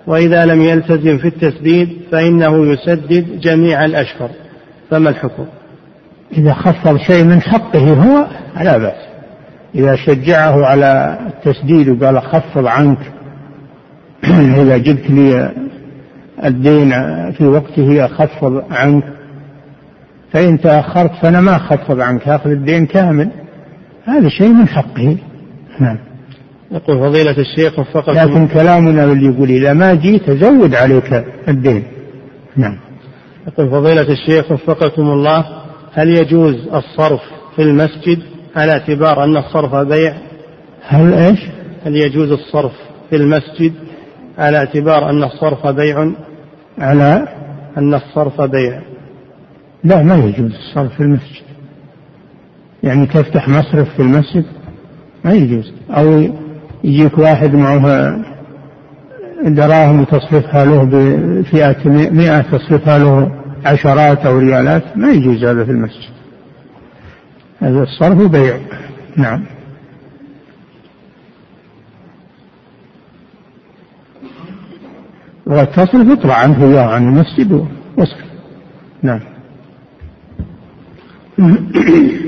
وإذا لم يلتزم في التسديد فإنه يسدد جميع الأشهر. فما الحكم؟ إذا خفض شيء من حقه هو؟ لا بأس. إذا شجعه على التسديد وقال خفض عنك *clears throat* إذا جبت لي الدين في وقته أخفض عنك فإن تأخرت فأنا ما أخفض عنك أخذ الدين كامل. هذا شيء من حقه. نعم. يقول فضيلة الشيخ وفقكم. لكن كلامنا اللي يقول إذا ما جيت أزود عليك الدين. نعم. يقول فضيلة الشيخ وفقكم الله هل يجوز الصرف في المسجد على اعتبار أن الصرف بيع؟ هل إيش؟ هل يجوز الصرف في المسجد على اعتبار أن الصرف بيع؟ على؟ أن الصرف بيع. لا ما يجوز الصرف في المسجد. يعني تفتح مصرف في المسجد؟ ما يجوز. أو يجيك واحد معه دراهم تصرفها له بفئة مئة تصرفها له عشرات أو ريالات ما يجوز هذا في المسجد. هذا الصرف بيع. نعم. وتصرف اطلع عنه اياه عن المسجد واصرف نعم. *clears throat*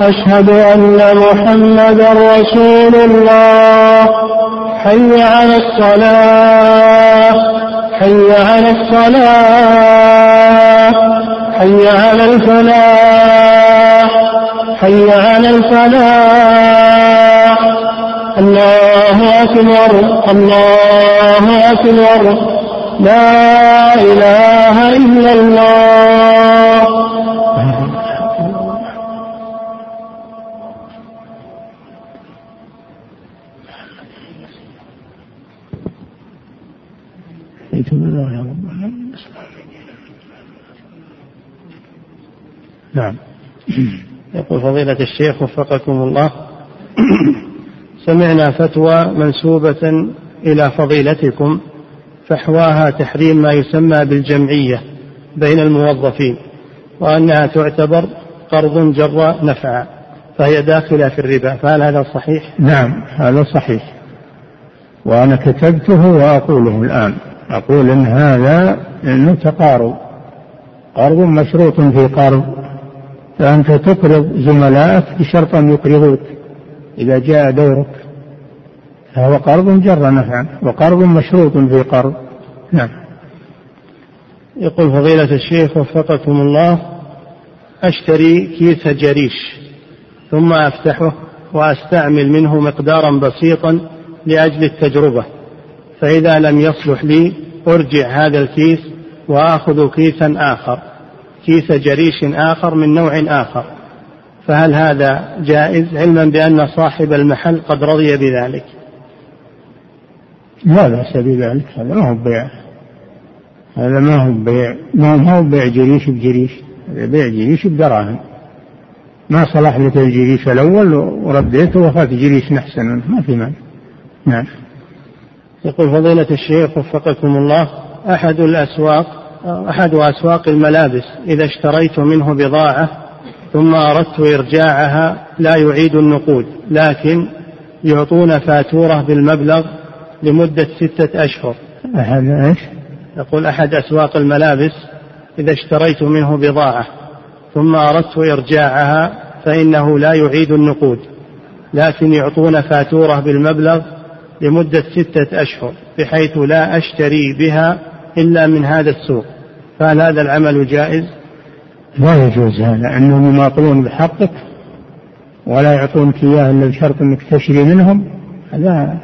أشهد أن محمدا رسول الله. حي على الصلاة. حي على الصلاة. حي على الفلاح. حي على الفلاح. الله أكبر. الله أكبر. لا إله إلا الله بالله يا رب نعم. يقول فضيلة الشيخ وفقكم الله. سمعنا فتوى منسوبة إلى فضيلتكم فحواها تحريم ما يسمى بالجمعية بين الموظفين وأنها تعتبر قرض جر نفعا فهي داخلة في الربا فهل هذا صحيح؟ نعم هذا صحيح. وأنا كتبته وأقوله الآن أقول إن هذا إنه تقارب قرض مشروط في قرض فأنت تقرض زملائك بشرط أن يقرضوك. إذا جاء دورك فهو قرض جر نفعا وقرض مشروط في قرض نعم. يقول فضيلة الشيخ وفقكم الله أشتري كيس جريش ثم أفتحه وأستعمل منه مقدارا بسيطا لأجل التجربة فإذا لم يصلح لي أرجع هذا الكيس وآخذ كيسا آخر. كيس جريش آخر من نوع آخر. فهل هذا جائز؟ علما بأن صاحب المحل قد رضي بذلك. لا بأس بذلك هذا ما هو بيع. هذا ما هو بيع. ما هو بيع جريش بجريش؟ هذا بيع جريش بدراهم. ما صلح لك الجريش الأول ورديته وأخذت جريش أحسن. ما في معنى نعم. يقول فضيلة الشيخ وفقكم الله أحد الأسواق أحد أسواق الملابس إذا اشتريت منه بضاعة ثم أردت إرجاعها لا يعيد النقود لكن يعطون فاتورة بالمبلغ لمدة ستة أشهر أحد إيش؟ يقول أحد أسواق الملابس إذا اشتريت منه بضاعة ثم أردت إرجاعها فإنه لا يعيد النقود لكن يعطون فاتورة بالمبلغ لمدة ستة أشهر بحيث لا أشتري بها إلا من هذا السوق فهل هذا العمل جائز؟ لا يجوز هذا أنهم يماطلون بحقك ولا يعطونك إياه إلا بشرط أنك تشري منهم. هذا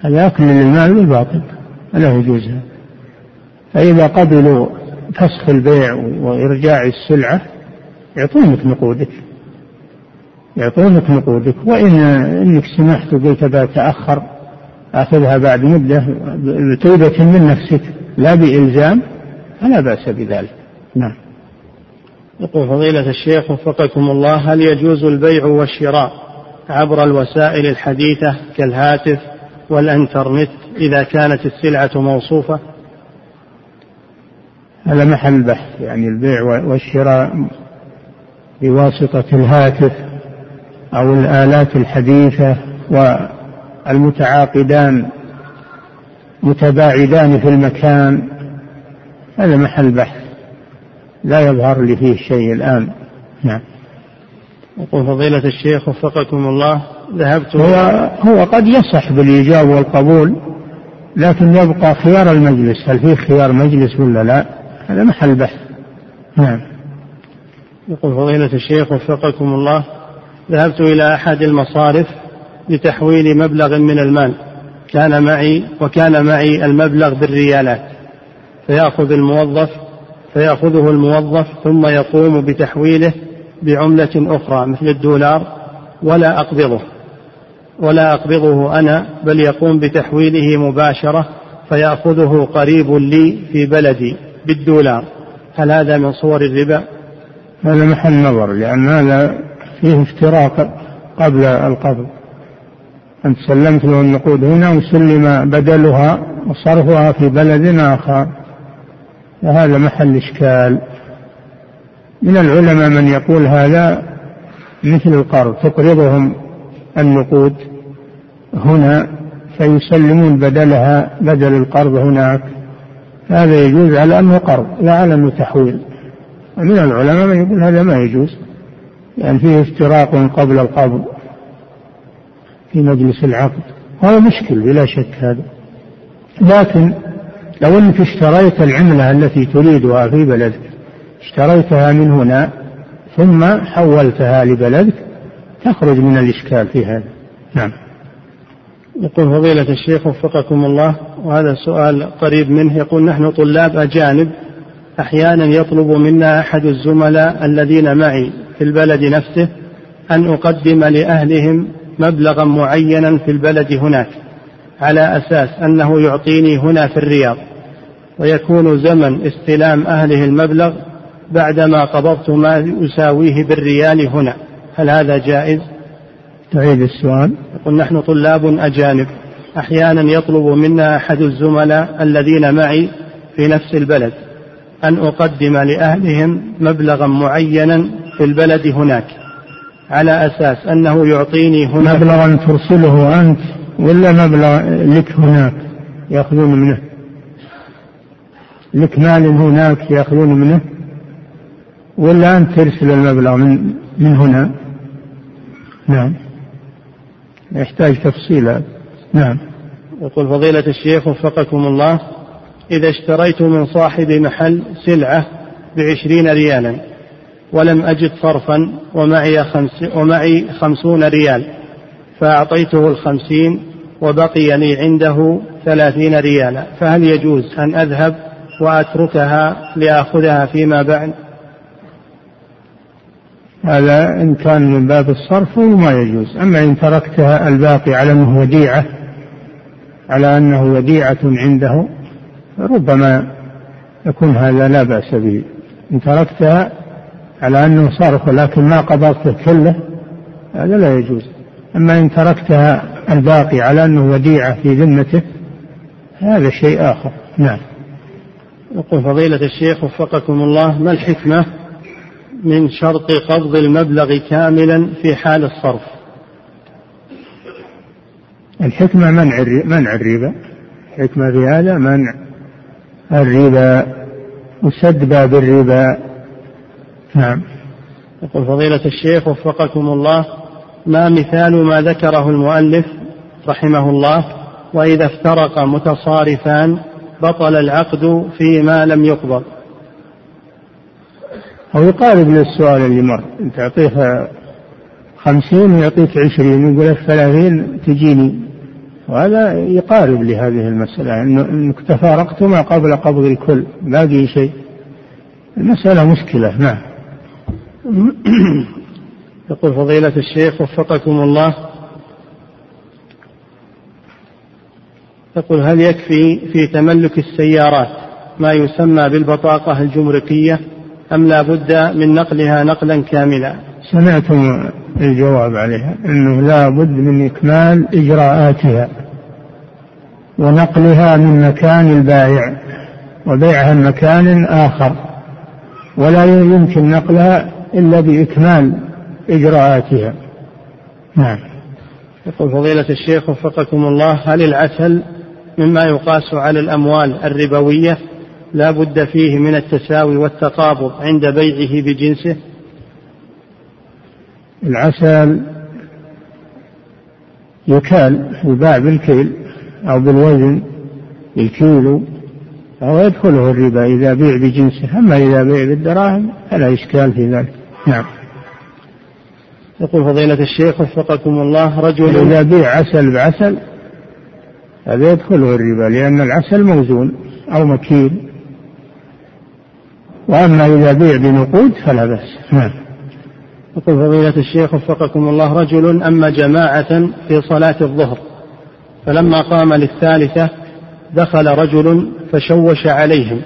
هذا أكل للمال بالباطل لا يجوز فإذا قبلوا فسخ البيع وإرجاع السلعة يعطونك نقودك يعطونك نقودك. وإن إنك سمحت وقلت بتأخر أخذها بعد مدة بتوبة من نفسك لا بإلزام. فلا بأس بذلك. نعم. يقول فضيلة الشيخ وفقكم الله هل يجوز البيع والشراء عبر الوسائل الحديثة كالهاتف والإنترنت إذا كانت السلعة موصوفة؟ هذا محل بحث يعني البيع والشراء بواسطة الهاتف أو الآلات الحديثة والمتعاقدان متباعدان في المكان هذا محل بحث. لا يظهر لي فيه شيء الآن. نعم. يقول فضيلة الشيخ وفقكم الله ذهبت هو هو قد يصح بالإيجاب والقبول لكن يبقى خيار المجلس. هل فيه خيار مجلس ولا لا؟ هذا محل بحث. نعم. يقول فضيلة الشيخ وفقكم الله ذهبت إلى أحد المصارف لتحويل مبلغ من المال. كان معي وكان معي المبلغ بالريالات. فيأخذ الموظف فيأخذه الموظف ثم يقوم بتحويله بعملة أخرى مثل الدولار ولا أقبضه. ولا أقبضه أنا بل يقوم بتحويله مباشرة فيأخذه قريب لي في بلدي بالدولار. هل هذا من صور الربا؟ هذا محل نظر لأن هذا فيه افتراق قبل القبض. أنت سلمت له النقود هنا وسلم بدلها وصرفها في بلد آخر. فهذا محل إشكال. من العلماء من يقول هذا مثل القرض تقرضهم النقود. هنا فيسلمون بدلها بدل القرض هناك. هذا يجوز على أنه قرض لا على أنه تحويل. ومن العلماء من يقول هذا ما يجوز لأن فيه افتراق قبل القبض في مجلس العقد. هذا مشكل بلا شك هذا. لكن لو أنك اشتريت العملة التي تريدها في بلدك اشتريتها من هنا ثم حولتها لبلدك تخرج من الإشكال في هذا. نعم. يقول فضيلة الشيخ وفقكم الله وهذا سؤال قريب منه. يقول نحن طلاب أجانب أحيانا يطلب منا أحد الزملاء الذين معي في البلد نفسه أن أقدم لأهلهم مبلغا معينا في البلد هناك على أساس أنه يعطيني هنا في الرياض. ويكون زمن استلام أهله المبلغ بعدما قبضت ما يساويه بالريال هنا. هل هذا جائز؟ تعيد السؤال. يقول نحن طلاب أجانب. أحيانا يطلب منا أحد الزملاء الذين معي في نفس البلد أن أقدم لأهلهم مبلغا معينا في البلد هناك على أساس أنه يعطيني هنا مبلغا ترسله أنت ولا مبلغ لك هناك؟ يأخذون منه. لك مال هناك يأخذون منه؟ ولا أنت ترسل المبلغ من من هنا؟ نعم. يحتاج تفصيل. نعم. يقول فضيلة الشيخ وفقكم الله إذا اشتريت من صاحب محل سلعة بعشرين ريالا ولم أجد صرفا ومعي, خمس ومعي خمسون ريال فأعطيته الخمسين وبقي لي عنده ثلاثين ريالا فهل يجوز أن أذهب وأتركها لآخذها فيما بعد. هذا إن كان من باب الصرف ما يجوز. أما إن تركتها الباقي على أنه وديعة على أنه وديعة عنده ربما يكون هذا لا بأس به. إن تركتها على أنه صرف ولكن ما قبضته كله هذا لا يجوز. أما إن تركتها الباقي على أنه وديعة في ذمته هذا شيء آخر. نعم. يقول فضيلة الشيخ وفقكم الله ما الحكمة من شرط قبض المبلغ كاملا في حال الصرف؟ الحكمة منع منع الربا. الحكمة في هذا منع الربا وسد باب الربا. نعم. يقول فضيلة الشيخ وفقكم الله ما مثال ما ذكره المؤلف رحمه الله؟ وإذا افترق متصارفان بطل العقد فيما لم يقبض أو يقارب للسؤال اللي مر. تعطيه خمسين ويعطيك عشرين يقول لك ثلاثين تجيني. وهذا يقارب لهذه المسألة. أنك تفارقتما قبل قبض الكل. باقي شيء. المسألة مشكلة. نعم. يقول فضيلة الشيخ وفقكم الله. يقول هل يكفي في تملك السيارات ما يسمى بالبطاقة الجمركية أم لا بد من نقلها نقلا كاملا؟ سمعتم الجواب عليها أنه لا بد من إكمال إجراءاتها ونقلها من مكان البائع وبيعها من مكان آخر ولا يمكن نقلها إلا بإكمال إجراءاتها. نعم. يقول فضيلة الشيخ وفقكم الله هل العسل مما يقاس على الأموال الربوية لا بد فيه من التساوي والتقابض عند بيعه بجنسه. العسل يكال يباع بالكيل أو بالوزن بالكيلو فهو يدخله الربا إذا بيع بجنسه أما إذا بيع بالدراهم فلا إشكال في ذلك. نعم. يقول فضيلة الشيخ وفقكم الله رجل إذا بيع عسل بعسل هذا يدخله الربا لأن العسل موزون أو مكيل. وأما إذا بيع بنقود فلا بأس. نعم. يقول فضيلة الشيخ وفقكم الله رجل أما جماعة في صلاة الظهر فلما قام للثالثة دخل رجل فشوش عليهم.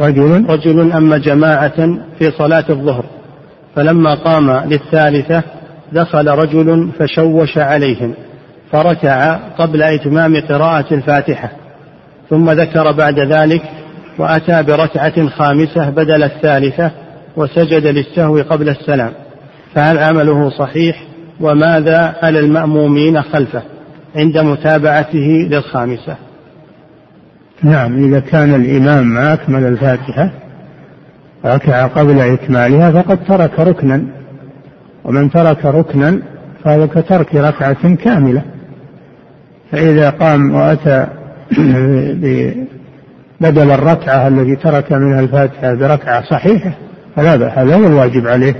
رجل؟ رجل أما جماعة في صلاة الظهر فلما قام للثالثة دخل رجل فشوش عليهم. فركع قبل إتمام قراءة الفاتحة ثم ذكر بعد ذلك وأتى بركعة خامسة بدل الثالثة وسجد للسهو قبل السلام. فهل عمله صحيح؟ وماذا على المأمومين خلفه عند متابعته للخامسة؟ نعم إذا كان الإمام ما أكمل الفاتحة ركع قبل إكمالها فقد ترك ركنا ومن ترك ركنا فهو كترك ركعة كاملة. فإذا قام وأتى بدل الركعة التي ترك منها الفاتحة بركعة صحيحة فلا هذا هو الواجب عليه.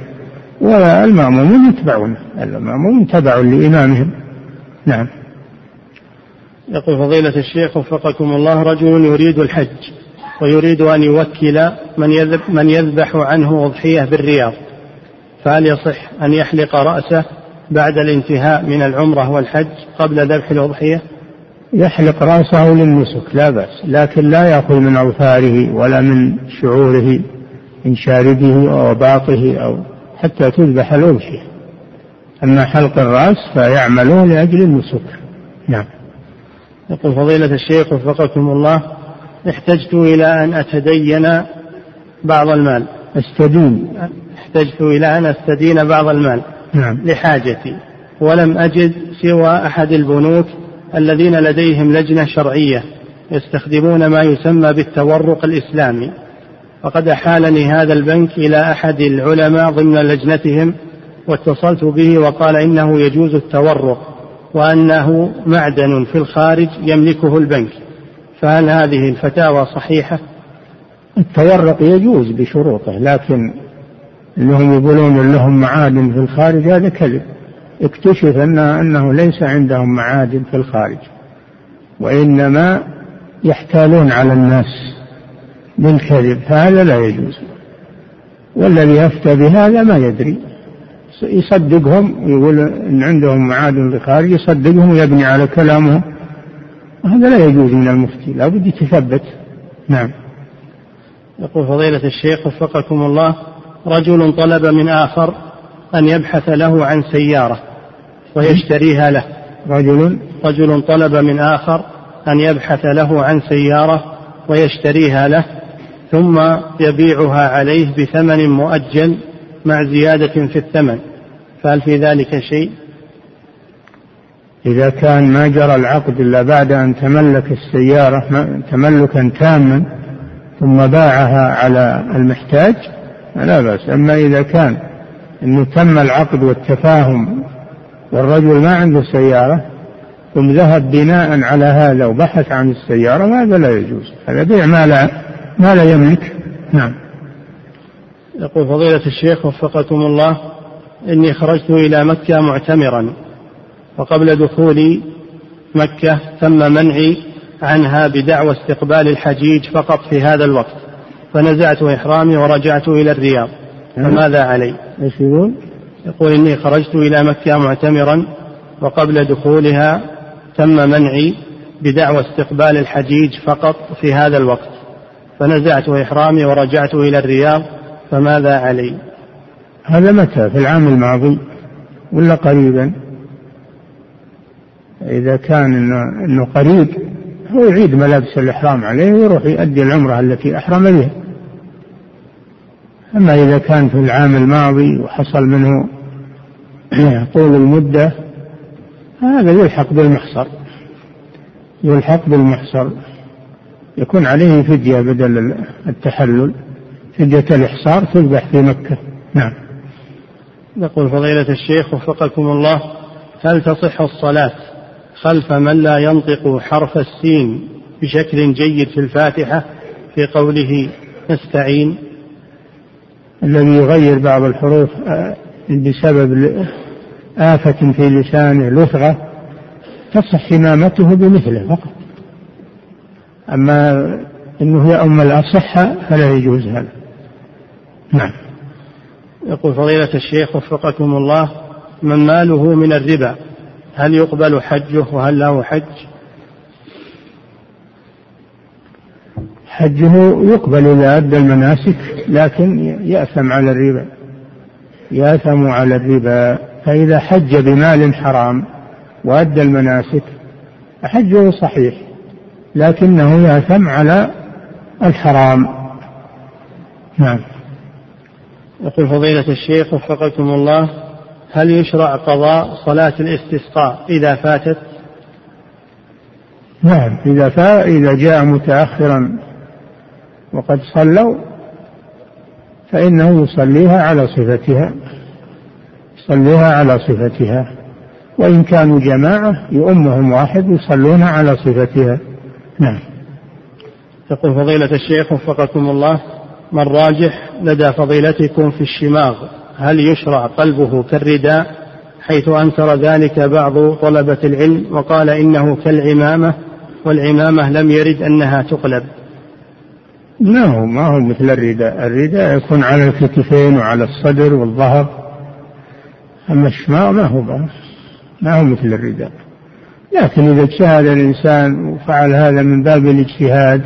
والمأمومون يتبعون المأمومون تبع لإمامهم. نعم. يقول فضيلة الشيخ وفقكم الله رجل يريد الحج ويريد أن يوكل من من يذبح عنه أضحية بالرياض فهل يصح أن يحلق رأسه؟ بعد الانتهاء من العمرة والحج قبل ذبح الأضحية؟ يحلق رأسه للنسك لا بأس لكن لا يأخذ من أظفاره ولا من شعوره من شاربه أو باطه أو حتى تذبح الأضحية. أما حلق الرأس فيعمله لأجل النسك. نعم. يقول فضيلة الشيخ وفقكم الله احتجت إلى أن أتدين بعض المال. أستدين. احتجت إلى أن أستدين بعض المال. نعم. لحاجتي ولم أجد سوى أحد البنوك الذين لديهم لجنة شرعية يستخدمون ما يسمى بالتورق الإسلامي وقد أحالني هذا البنك إلى أحد العلماء ضمن لجنتهم واتصلت به وقال إنه يجوز التورق وأنه معدن في الخارج يملكه البنك فهل هذه الفتاوى صحيحة؟ التورق يجوز بشروطه لكن انهم يقولون لهم معادن في الخارج هذا كذب. اكتشف أن أنه ليس عندهم معادن في الخارج. وإنما يحتالون على الناس بالكذب هذا لا يجوز. والذي يفتى بهذا ما يدري. يصدقهم يقول إن عندهم معادن في الخارج يصدقهم ويبني على كلامهم. وهذا لا يجوز من المفتي لابد يتثبت. نعم. يقول فضيلة الشيخ وفقكم الله رجل طلب من آخر أن يبحث له عن سيارة ويشتريها له. رجل؟ رجل طلب من آخر أن يبحث له عن سيارة ويشتريها له ثم يبيعها عليه بثمن مؤجل مع زيادة في الثمن. فهل في ذلك شيء؟ إذا كان ما جرى العقد إلا بعد أن تملك السيارة تملكا تاما ثم باعها على المحتاج لا بأس. أما إذا كان أنه تم العقد والتفاهم والرجل ما عنده سيارة ثم ذهب بناء على هذا وبحث عن السيارة هذا لا يجوز. هذا بيع ما لا ما لا يملك. نعم. يقول فضيلة الشيخ وفقكم الله إني خرجت إلى مكة معتمرا وقبل دخولي مكة تم منعي عنها بدعوى استقبال الحجيج فقط في هذا الوقت. فنزعت إحرامي ورجعت إلى الرياض فماذا علي؟ إيش يقول؟ يقول إني خرجت إلى مكة معتمرا وقبل دخولها تم منعي بدعوى استقبال الحجيج فقط في هذا الوقت فنزعت إحرامي ورجعت إلى الرياض فماذا علي؟ هذا متى في العام الماضي ولا قريبا؟ إذا كان إنه, إنه قريب هو يعيد ملابس الإحرام عليه ويروح يؤدي العمرة التي أحرم بها. أما إذا كان في العام الماضي وحصل منه *clears throat* طول المدة هذا يلحق بالمحصر. يلحق بالمحصر. يكون عليه فدية بدل التحلل. فدية الإحصار تذبح في مكة. نعم. يقول فضيلة الشيخ وفقكم الله هل تصح الصلاة؟ خلف من لا ينطق حرف السين بشكل جيد في الفاتحة في قوله نستعين. الذي يغير بعض الحروف آه، بسبب آفة في لسانه لثغة تصح إمامته بمثله فقط. أما أنه يأم الأصح فلا يجوز هذا. نعم. يقول فضيلة الشيخ وفقكم الله من ماله من الربا؟ هل يقبل حجه وهل له حج؟ حجه يقبل إذا أدى المناسك لكن يأثم على الربا. يأثم على الربا. فإذا حج بمال حرام وأدى المناسك حجه صحيح لكنه يأثم على الحرام. نعم. يقول فضيلة الشيخ وفقكم الله هل يشرع قضاء صلاة الاستسقاء إذا فاتت؟ نعم إذا فا إذا جاء متأخرا وقد صلوا فإنه يصليها على صفتها يصليها على صفتها وإن كانوا جماعة يؤمهم واحد يصلون على صفتها. نعم. يقول فضيلة الشيخ وفقكم الله ما الراجح لدى فضيلتكم في الشماغ. هل يشرع قلبه كالرداء حيث أنكر ذلك بعض طلبة العلم وقال إنه كالعمامة والعمامة لم يرد أنها تقلب؟ ما هو ما هو مثل الرداء. الرداء يكون على الكتفين وعلى الصدر والظهر. أما الشماغ ما هو ما هو مثل الرداء. لكن إذا اجتهد الإنسان وفعل هذا من باب الاجتهاد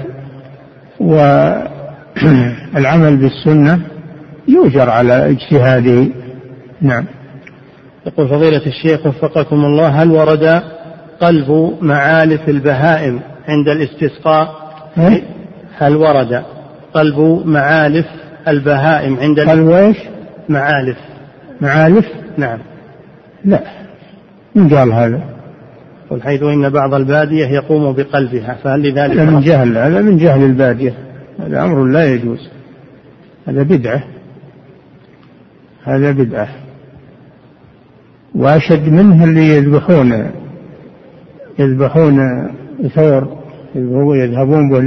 والعمل *clears throat* بالسنة يؤجر على اجتهاده نعم. يقول فضيلة الشيخ وفقكم الله هل ورد قلب معالف البهائم عند الاستسقاء؟ هل ورد قلب معالف البهائم عند قلب إيش؟ معالف. معالف؟ نعم. لا. من قال هذا؟ قل حيث إن بعض البادية يقوم بقلبها فهل لذلك هذا من جهل هذا من جهل البادية. هذا أمر لا يجوز. هذا بدعة. هذا بدعة. وأشد منه اللي يذبحون يذبحون ثور يذهبون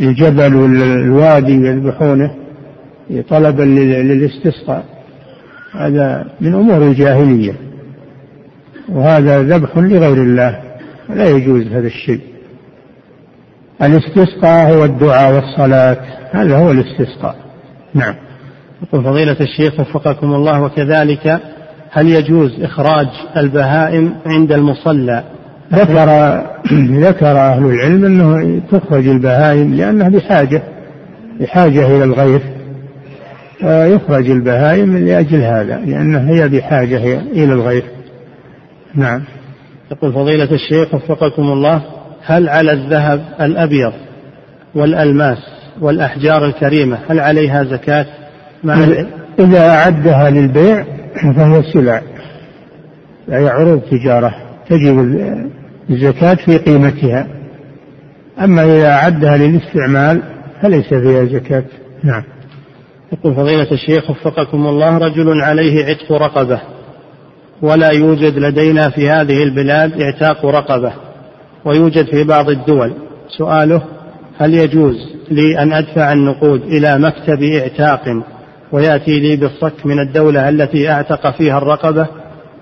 للجبل والوادي يذبحونه طلبا للاستسقاء. هذا من أمور الجاهلية. وهذا ذبح لغير الله. لا يجوز هذا الشيء. الاستسقاء هو الدعاء والصلاة. هذا هو الاستسقاء. نعم. يقول فضيلة الشيخ وفقكم الله وكذلك هل يجوز إخراج البهائم عند المصلى؟ ذكر *clears throat* ذكر أهل العلم أنه تخرج البهائم لأنها بحاجة بحاجة إلى الغير. يخرج البهائم لأجل هذا لأنها هي بحاجة إلى الغير. نعم. يقول فضيلة الشيخ وفقكم الله هل على الذهب الأبيض والألماس والأحجار الكريمة هل عليها زكاة؟ مع إذا أعدها للبيع *clears throat* فهي سلع أي عروض تجارة. تجب الزكاة في قيمتها. أما إذا أعدها للاستعمال فليس فيها زكاة. نعم. يقول فضيلة الشيخ وفقكم الله رجل عليه عتق رقبة. ولا يوجد لدينا في هذه البلاد اعتاق رقبة. ويوجد في بعض الدول. سؤاله هل يجوز لي أن أدفع النقود إلى مكتب اعتاق ويأتي لي بالصك من الدولة التي أعتق فيها الرقبة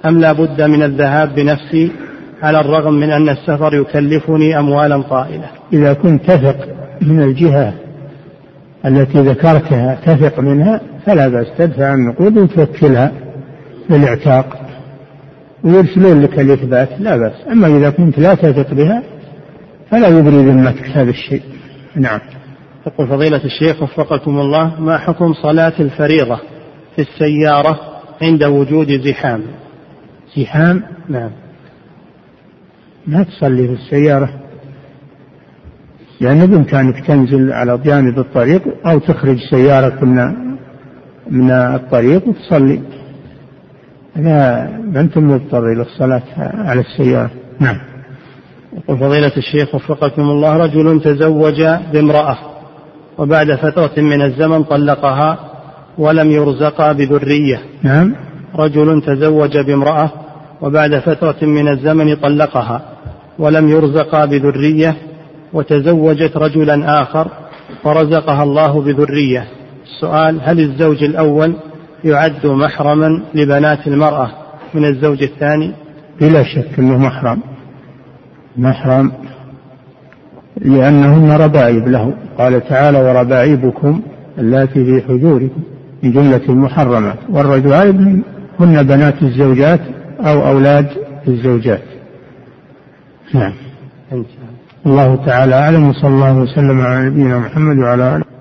أم لا بد من الذهاب بنفسي على الرغم من أن السفر يكلفني أموالا طائلة؟ إذا كنت تثق من الجهة التي ذكرتها تثق منها فلا بأس. تدفع النقود وتوكلها للإعتاق ويرسلون لك الإثبات لا بأس. أما إذا كنت لا تثق بها فلا يبري ذمتك هذا الشيء. نعم. يقول فضيلة الشيخ وفقكم الله ما حكم صلاة الفريضة في السيارة عند وجود زحام؟ زحام؟ نعم. ما تصلي في السيارة. لأن بإمكانك تنزل على جانب الطريق أو تخرج سيارة من من الطريق وتصلي. لا ما أنتم مضطر إلى الصلاة على السيارة. نعم. يقول فضيلة الشيخ وفقكم الله رجل تزوج بامرأة. وبعد فترة من الزمن طلقها ولم يرزقا بذرية. نعم. رجل تزوج بامرأة وبعد فترة من الزمن طلقها ولم يرزقا بذرية وتزوجت رجلا آخر ورزقها الله بذرية. السؤال هل الزوج الأول يعد محرما لبنات المرأة من الزوج الثاني؟ بلا شك أنه محرم. محرم. لأنهن ربائب له. قال تعالى وربائبكم اللاتي في حجوركم من جملة المحرمات والرجائب هن بنات الزوجات أو أولاد الزوجات. نعم. الله تعالى أعلم وصلى الله وسلم على نبينا محمد وعلى آله